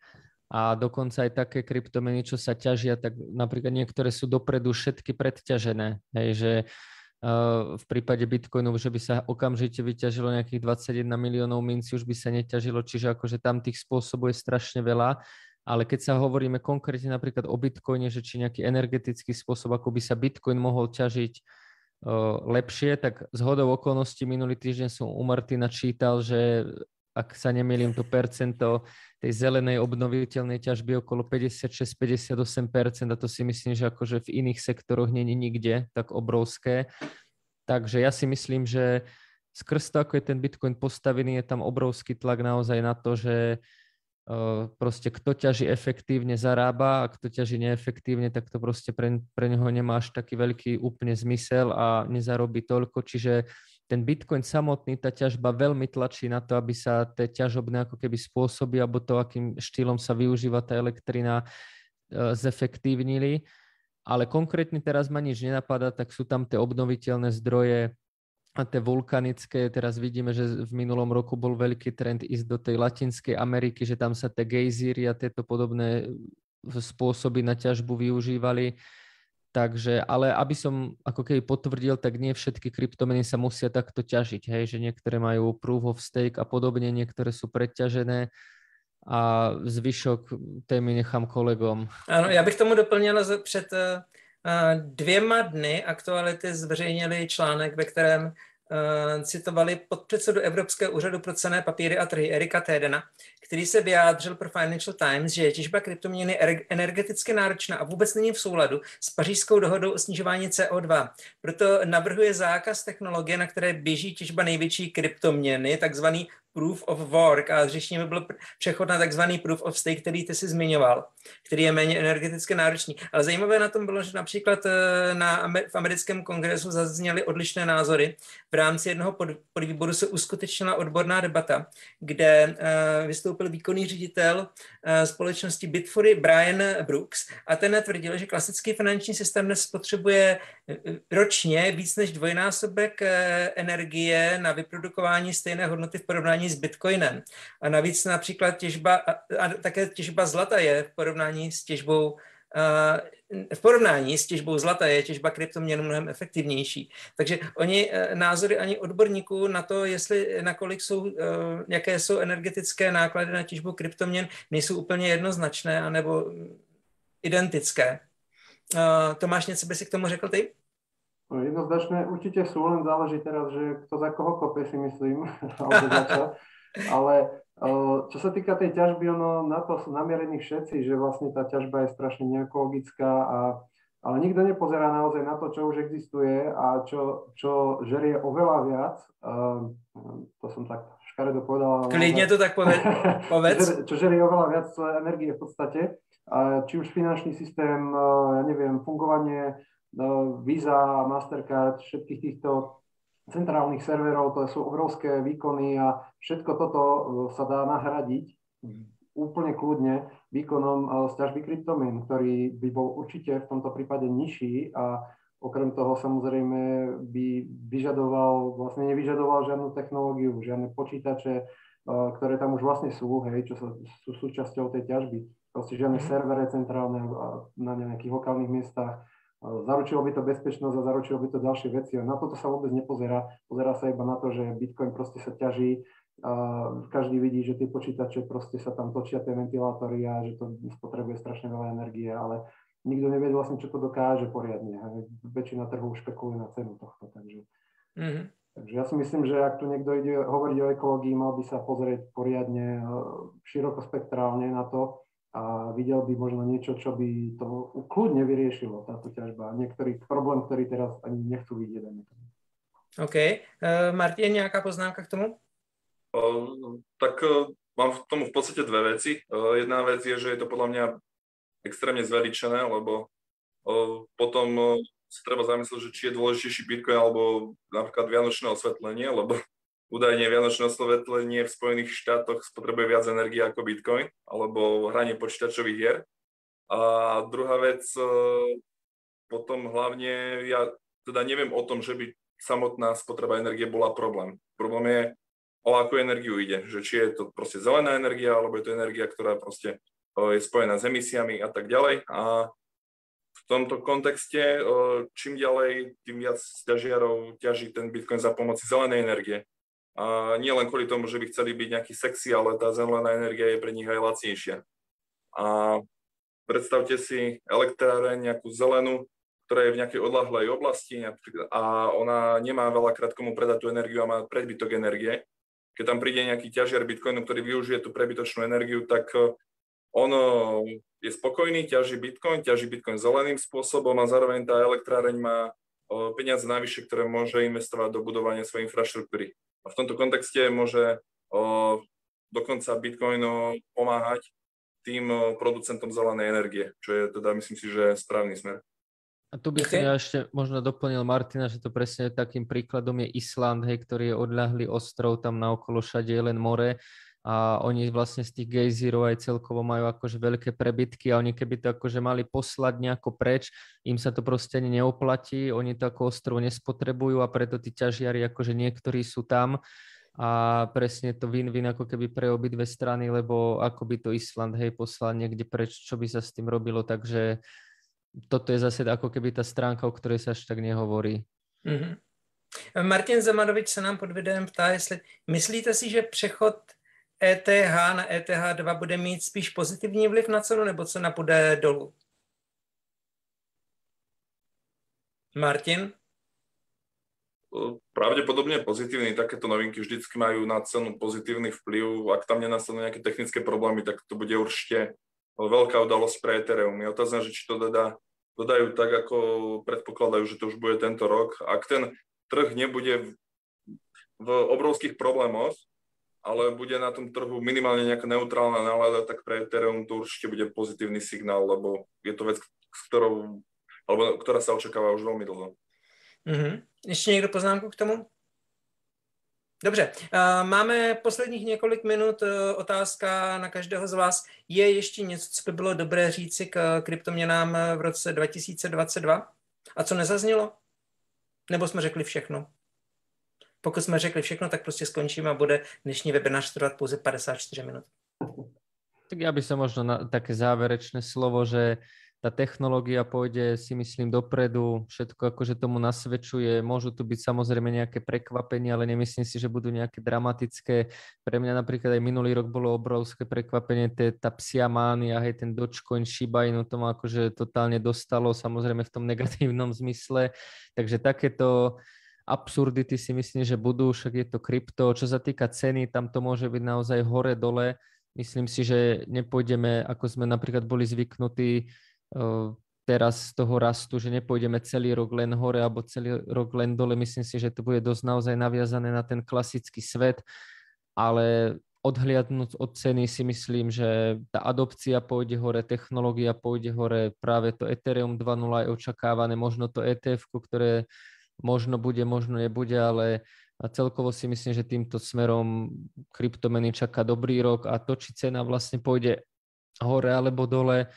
a dokonca aj také kryptomeny, čo sa ťažia, tak napríklad niektoré sú dopredu všetky predťažené, hej, že uh, v prípade Bitcoinu, že by sa okamžite vyťažilo nejakých 21 miliónov minci, už by sa neťažilo, čiže akože tam tých spôsobov je strašne veľa. Ale keď sa hovoríme konkrétne napríklad o Bitcoine, že či nejaký energetický spôsob, ako by sa Bitcoin mohol ťažiť uh, lepšie, tak z hodou okolností minulý týždeň som u Martina čítal, že ak sa nemýlim, to percento tej zelenej obnoviteľnej ťažby okolo 56-58% a to si myslím, že akože v iných sektoroch není nikde tak obrovské. Takže ja si myslím, že skrz to, ako je ten Bitcoin postavený, je tam obrovský tlak naozaj na to, že proste kto ťaží efektívne zarába a kto ťaží neefektívne, tak to proste pre, pre neho nemá až taký veľký úplne zmysel a nezarobí toľko, čiže ten Bitcoin samotný, tá ťažba veľmi tlačí na to, aby sa tie ťažobné ako keby spôsoby alebo to, akým štýlom sa využíva tá elektrina, zefektívnili. Ale konkrétne teraz ma nič nenapadá, tak sú tam tie obnoviteľné zdroje, a tie vulkanické, teraz vidíme, že v minulom roku bol veľký trend ísť do tej Latinskej Ameriky, že tam sa tie gejzíry a tieto podobné spôsoby na ťažbu využívali. Takže, ale aby som ako keby potvrdil, tak nie všetky kryptomeny sa musia takto ťažiť, hej, že niektoré majú proof of stake a podobne, niektoré sú preťažené a zvyšok témy nechám kolegom. Ano, já bych tomu doplnil před eh, dvěma dny aktuality zveřejnili článek, ve kterém citovali podpředsedu Evropského úřadu pro cené papíry a trhy Erika Tédena, který se vyjádřil pro Financial Times, že těžba kryptoměny energeticky náročná a vůbec není v souladu s pařížskou dohodou o snižování CO2. Proto navrhuje zákaz technologie, na které běží těžba největší kryptoměny, takzvaný proof of work a řešením by byl přechod na takzvaný proof of stake, který ty si zmiňoval, který je méně energeticky náročný. Ale zajímavé na tom bylo, že například eh, na, v americkém kongresu zazněly odlišné názory. V rámci jednoho pod, podvýboru se uskutečnila odborná debata, kde uh, vystoupil výkonný ředitel uh, společnosti Bitfury Brian Brooks a ten tvrdil, že klasický finanční systém dnes spotřebuje ročně víc než dvojnásobek energie na vyprodukování stejné hodnoty v porovnání porovnání s Bitcoinem. A navíc například těžba, a také těžba zlata je v porovnání s těžbou v porovnání s těžbou zlata je těžba kryptoměn mnohem efektivnější. Takže oni e, názory ani odborníků na to, jestli nakolik jsou, e, jaké jsou energetické náklady na těžbu kryptoměn, nejsou úplně jednoznačné anebo identické. Tomáš, něco by si k tomu řekl ty? No, jednoznačné určite sú, len záleží teraz, že kto za koho kope si myslím, [laughs] alebo za čo. Ale čo sa týka tej ťažby, ono na to sú namierení všetci, že vlastne tá ťažba je strašne neekologická a ale nikto nepozerá naozaj na to, čo už existuje a čo, čo žerie oveľa viac. Uh, to som tak škaredo povedal. Klidne to tak [laughs] povedz. čo žerie oveľa viac energie v podstate. Uh, či už finančný systém, uh, ja neviem, fungovanie Visa, Mastercard, všetkých týchto centrálnych serverov, to sú obrovské výkony a všetko toto e, sa dá nahradiť úplne kľudne výkonom e, z ťažby kryptomien, ktorý by bol určite v tomto prípade nižší a okrem toho samozrejme by vyžadoval, vlastne nevyžadoval žiadnu technológiu, žiadne počítače, e, ktoré tam už vlastne sú, hej, čo sa, sú súčasťou tej ťažby. Proste žiadne mhm. servere centrálne na nejakých lokálnych miestach, Zaručilo by to bezpečnosť a zaručilo by to ďalšie veci. Na toto sa vôbec nepozerá. Pozerá sa iba na to, že Bitcoin proste sa ťaží každý vidí, že tie počítače proste sa tam točia tie ventilátory a že to spotrebuje strašne veľa energie, ale nikto nevie vlastne, čo to dokáže poriadne. Väčšina trhu špekuluje na cenu tohto, takže... Mm-hmm. Takže ja si myslím, že ak tu niekto ide hovoriť o ekológii, mal by sa pozrieť poriadne, e, širokospektrálne na to a videl by možno niečo, čo by to kľudne vyriešilo, táto ťažba. Niektorý problém, ktorý teraz ani nechcú vidieť. OK. Uh, Martin, nejaká poznámka k tomu? Uh, tak uh, mám v tomu v podstate dve veci. Uh, jedna vec je, že je to podľa mňa extrémne zveličené, lebo uh, potom uh, sa treba zamyslieť, že či je dôležitejší Bitcoin alebo napríklad Vianočné osvetlenie, lebo údajne Vianočné osvetlenie v Spojených štátoch spotrebuje viac energie ako Bitcoin alebo hranie počítačových hier. A druhá vec, e, potom hlavne ja teda neviem o tom, že by samotná spotreba energie bola problém. Problém je, o akú energiu ide, že či je to proste zelená energia, alebo je to energia, ktorá proste e, je spojená s emisiami a tak ďalej. A v tomto kontexte čím ďalej, tým viac ťažiarov ťaží ten Bitcoin za pomoci zelenej energie. A nie len kvôli tomu, že by chceli byť nejaký sexy, ale tá zelená energia je pre nich aj lacnejšia. A predstavte si elektráreň, nejakú zelenú, ktorá je v nejakej odlahlej oblasti a ona nemá veľakrát komu predať tú energiu a má predbytok energie. Keď tam príde nejaký ťažiar Bitcoinu, ktorý využije tú prebytočnú energiu, tak on je spokojný, ťaží Bitcoin, ťaží Bitcoin zeleným spôsobom a zároveň tá elektráreň má peniaze navyše, ktoré môže investovať do budovania svojej infraštruktúry. A v tomto kontexte môže dokonca Bitcoin pomáhať tým producentom zelenej energie, čo je teda, myslím si, že správny smer. A tu by som ja ešte možno doplnil Martina, že to presne takým príkladom je Island, hej, ktorý je odľahlý ostrov, tam na okolo všade je len more a oni vlastne z tých gejzírov aj celkovo majú akože veľké prebytky a oni keby to akože mali poslať nejako preč, im sa to proste ani neoplatí, oni to ako ostrov nespotrebujú a preto tí ťažiari akože niektorí sú tam a presne to win-win ako keby pre obidve strany, lebo ako by to Island hej poslal niekde preč, čo by sa s tým robilo, takže toto je zase ako keby tá stránka, o ktorej sa až tak nehovorí. Mm-hmm. Martin Zamanovič se nám pod videem ptá, jestli myslíte si, že přechod ETH na ETH2 bude mít spíš pozitivní vliv na cenu, nebo cena půjde dolů? Martin? Pravdepodobne pozitívny. Takéto novinky vždycky majú na cenu pozitívny vplyv. Ak tam nenastanú nejaké technické problémy, tak to bude určite veľká udalosť pre Ethereum. Je otázne, že či to dodá, dodajú tak, ako predpokladajú, že to už bude tento rok. Ak ten trh nebude v obrovských problémoch, ale bude na tom trhu minimálne nejaká neutrálna nálada, tak pre Ethereum to určite bude pozitívny signál, lebo je to vec, s ktorou, alebo, ktorá sa očakáva už veľmi dlho. Mm-hmm. Ještě někdo poznámku k tomu? Dobře, máme posledních několik minut e, otázka na každého z vás. Je ještě něco, co by bylo dobré říci k kryptoměnám v roce 2022? A co nezaznělo? Nebo jsme řekli všechno? Pokud jsme řekli všechno, tak prostě skončíme a bude dnešní webinář trvat pouze 54 minut. Tak ja by som možno na také záverečné slovo, že tá technológia pôjde si myslím dopredu, všetko akože tomu nasvedčuje, môžu tu byť samozrejme nejaké prekvapenia, ale nemyslím si, že budú nejaké dramatické. Pre mňa napríklad aj minulý rok bolo obrovské prekvapenie, tá psia mánia, hej, ten Dogecoin, Shiba Inu, to ma akože totálne dostalo, samozrejme v tom negatívnom [laughs] zmysle, takže takéto absurdity si myslím, že budú, však je to krypto. Čo sa týka ceny, tam to môže byť naozaj hore-dole. Myslím si, že nepôjdeme, ako sme napríklad boli zvyknutí teraz z toho rastu, že nepôjdeme celý rok len hore alebo celý rok len dole. Myslím si, že to bude dosť naozaj naviazané na ten klasický svet, ale odhliadnúť od ceny si myslím, že tá adopcia pôjde hore, technológia pôjde hore, práve to Ethereum 2.0 je očakávané, možno to ETF, ktoré možno bude, možno nebude, ale a celkovo si myslím, že týmto smerom kryptomeny čaká dobrý rok a to, či cena vlastne pôjde hore alebo dole,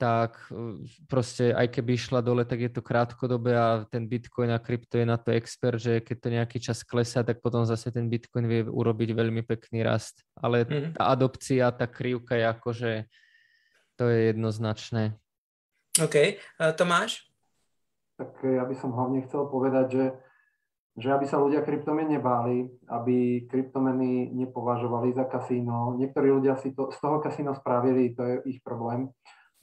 tak e, proste aj keby išla dole, tak je to krátkodobé a ten Bitcoin a krypto je na to expert, že keď to nejaký čas klesá, tak potom zase ten Bitcoin vie urobiť veľmi pekný rast. Ale mm. tá adopcia, tá krivka je akože, to je jednoznačné. OK. Uh, Tomáš? Tak ja by som hlavne chcel povedať, že že aby sa ľudia kryptomien nebáli, aby kryptomeny nepovažovali za kasíno. Niektorí ľudia si to, z toho kasíno spravili, to je ich problém.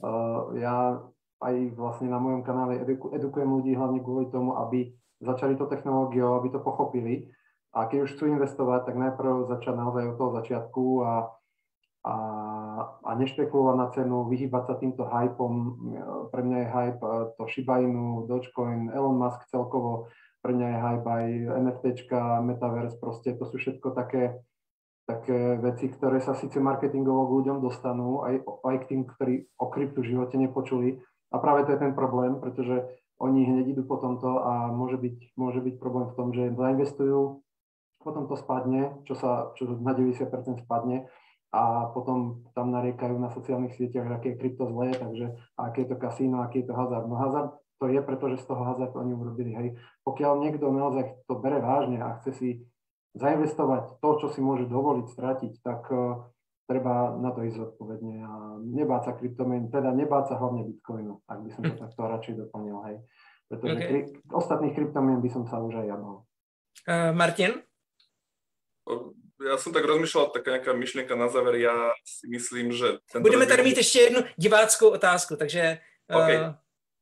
Uh, ja aj vlastne na mojom kanále eduku, edukujem ľudí hlavne kvôli tomu, aby začali to technológiou, aby to pochopili. A keď už chcú investovať, tak najprv začať naozaj od toho začiatku a, a, a nešpekulovať na cenu, vyhýbať sa týmto hypom. Pre mňa je hype to Shiba Inu, Dogecoin, Elon Musk celkovo pre mňa je hype aj NFTčka, Metaverse, proste to sú všetko také, také veci, ktoré sa síce marketingovo k ľuďom dostanú, aj, aj k tým, ktorí o kryptu v živote nepočuli. A práve to je ten problém, pretože oni hneď idú po tomto a môže byť, môže byť problém v tom, že zainvestujú, potom to spadne, čo, sa, čo na 90% spadne a potom tam nariekajú na sociálnych sieťach, aké je krypto zlé, takže aké je to kasíno, aký je to hazard. No hazard to je, pretože z toho hazard oni urobili. Hej. Pokiaľ niekto naozaj to bere vážne a chce si zainvestovať to, čo si môže dovoliť stratiť, tak uh, treba na to ísť zodpovedne a nebáť sa kryptomien, teda nebáť sa hlavne bitcoinu, ak by som to [laughs] takto radšej doplnil, hej. Pretože okay. kri- ostatných kryptomien by som sa už aj ja bol. Uh, Martin? Ja som tak rozmýšľal, taká nejaká myšlienka na záver, ja si myslím, že... Budeme tady mít ještě jednu diváckou otázku, takže... Okay. Uh,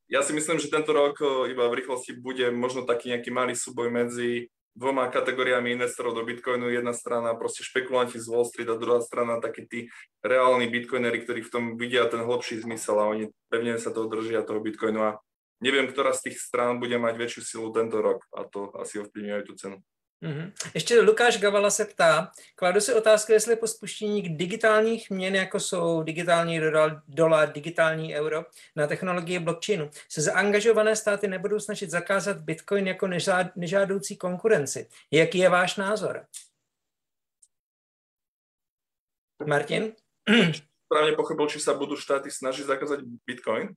ja si myslím, že tento rok iba v rýchlosti bude možno taký nejaký malý súboj medzi dvoma kategóriami investorov do Bitcoinu. Jedna strana proste špekulanti z Wall Street a druhá strana takí tí reálni bitcoineri, ktorí v tom vidia ten hlbší zmysel a oni pevne sa toho držia, toho Bitcoinu a neviem, ktorá z tých strán bude mať väčšiu silu tento rok a to asi ovplyvňuje tú cenu. Mm-hmm. Ještě Lukáš Gavala se ptá, kladu si otázku, jestli po spuštění digitálních měn, jako jsou digitální dolar, digitální euro na technologii blockchainu, se zaangažované státy nebudou snažit zakázat bitcoin jako nežádoucí konkurenci. Jaký je váš názor? Martin? Správně pochopil, či se budou štáty snažit zakázat bitcoin?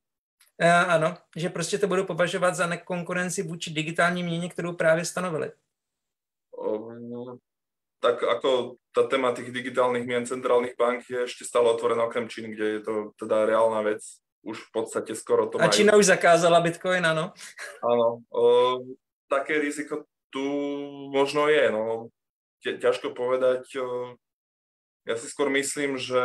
Uh, ano, že prostě to budou považovat za nekonkurenci vůči digitální měně, kterou právě stanovili tak ako tá téma tých digitálnych mien centrálnych bank je ešte stále otvorená okrem Číny, kde je to teda reálna vec. Už v podstate skoro to A majú. Čína už zakázala Bitcoin, áno? Áno. O, také riziko tu možno je. No. Ťažko povedať. O, ja si skôr myslím, že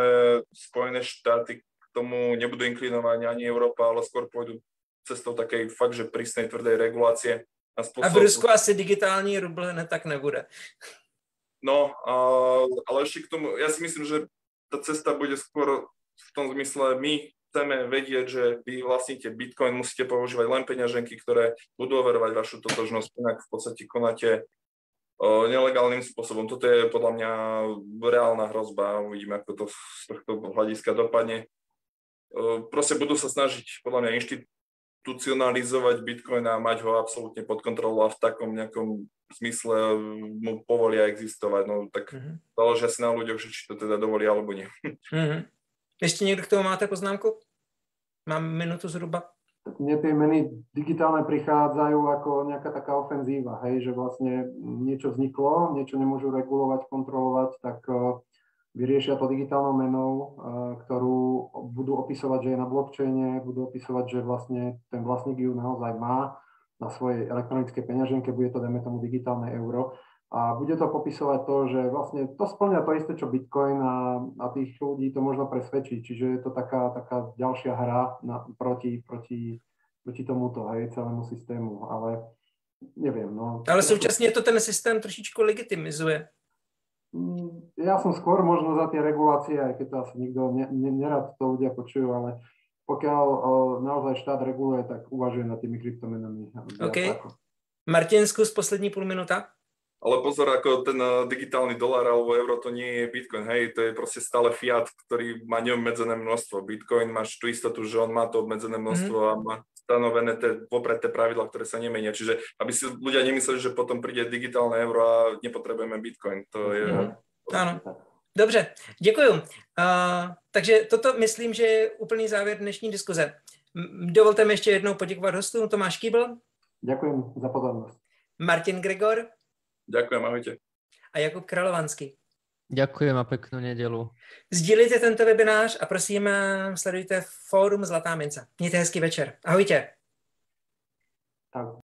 Spojené štáty k tomu nebudú inklinovať ani Európa, ale skôr pôjdu cestou takej fakt, že prísnej, tvrdej regulácie a, v Rusku asi digitální rubl ne, tak nebude. No, ale ešte k tomu, ja si myslím, že tá cesta bude skôr v tom zmysle, my chceme vedieť, že vy vlastníte Bitcoin, musíte používať len peňaženky, ktoré budú overovať vašu totožnosť, inak v podstate konáte nelegálnym spôsobom. Toto je podľa mňa reálna hrozba, uvidíme, ako to z tohto hľadiska dopadne. Proste budú sa snažiť podľa mňa inštitucionalizovať Bitcoin a mať ho absolútne pod kontrolou a v takom nejakom zmysle mu povolia existovať. No tak mm-hmm. záleží asi na ľuďoch, že či to teda dovolí alebo nie. Mm-hmm. [laughs] Ešte niekto k tomu máte poznámku? Mám minútu zhruba. Mne tie meny digitálne prichádzajú ako nejaká taká ofenzíva, hej, že vlastne niečo vzniklo, niečo nemôžu regulovať, kontrolovať, tak vyriešia to digitálnou menou, eh, ktorú budú opisovať, že je na blockchaine, budú opisovať, že vlastne ten vlastník ju naozaj má na svojej elektronickej peňaženke, bude to, dajme tomu, digitálne euro. A bude to popisovať to, že vlastne to splňa to isté, čo Bitcoin a, a tých ľudí to možno presvedčí. Čiže je to taká, taká ďalšia hra na, proti, proti, proti tomuto aj celému systému. Ale neviem. No. Ale současně to ten systém trošičku legitimizuje. Mm, ja som skôr možno za tie regulácie, aj keď to asi nikto ne, ne, nerad to ľudia počujú, ale pokiaľ o, naozaj štát reguluje, tak uvažuje nad tými kryptomenami. OK. Martin, skús poslední půl minuta. Ale pozor, ako ten eh, digitálny dolar alebo euro, to nie je Bitcoin, hej, to je proste stále fiat, ktorý má neobmedzené množstvo. Bitcoin máš tú istotu, že on má to obmedzené množstvo mm-hmm. a má stanovené tie popredté pravidla, ktoré sa nemenia. Čiže aby si ľudia nemysleli, že potom príde digitálne euro a nepotrebujeme Bitcoin. To je... Mm-hmm. Áno. Dobře, děkuju. Uh, takže toto myslím, že je úplný závěr dnešní diskuze. Dovolte mi ještě jednou poděkovat hostům. Tomáš Kýbl. Ďakujem za pozornosť. Martin Gregor. Ďakujem, ahojte. A Jakub Kralovanský. Ďakujem a peknú nedelu. Sdílejte tento webinář a prosím, sledujte fórum Zlatá mince. Mějte hezký večer. Ahojte. Tak.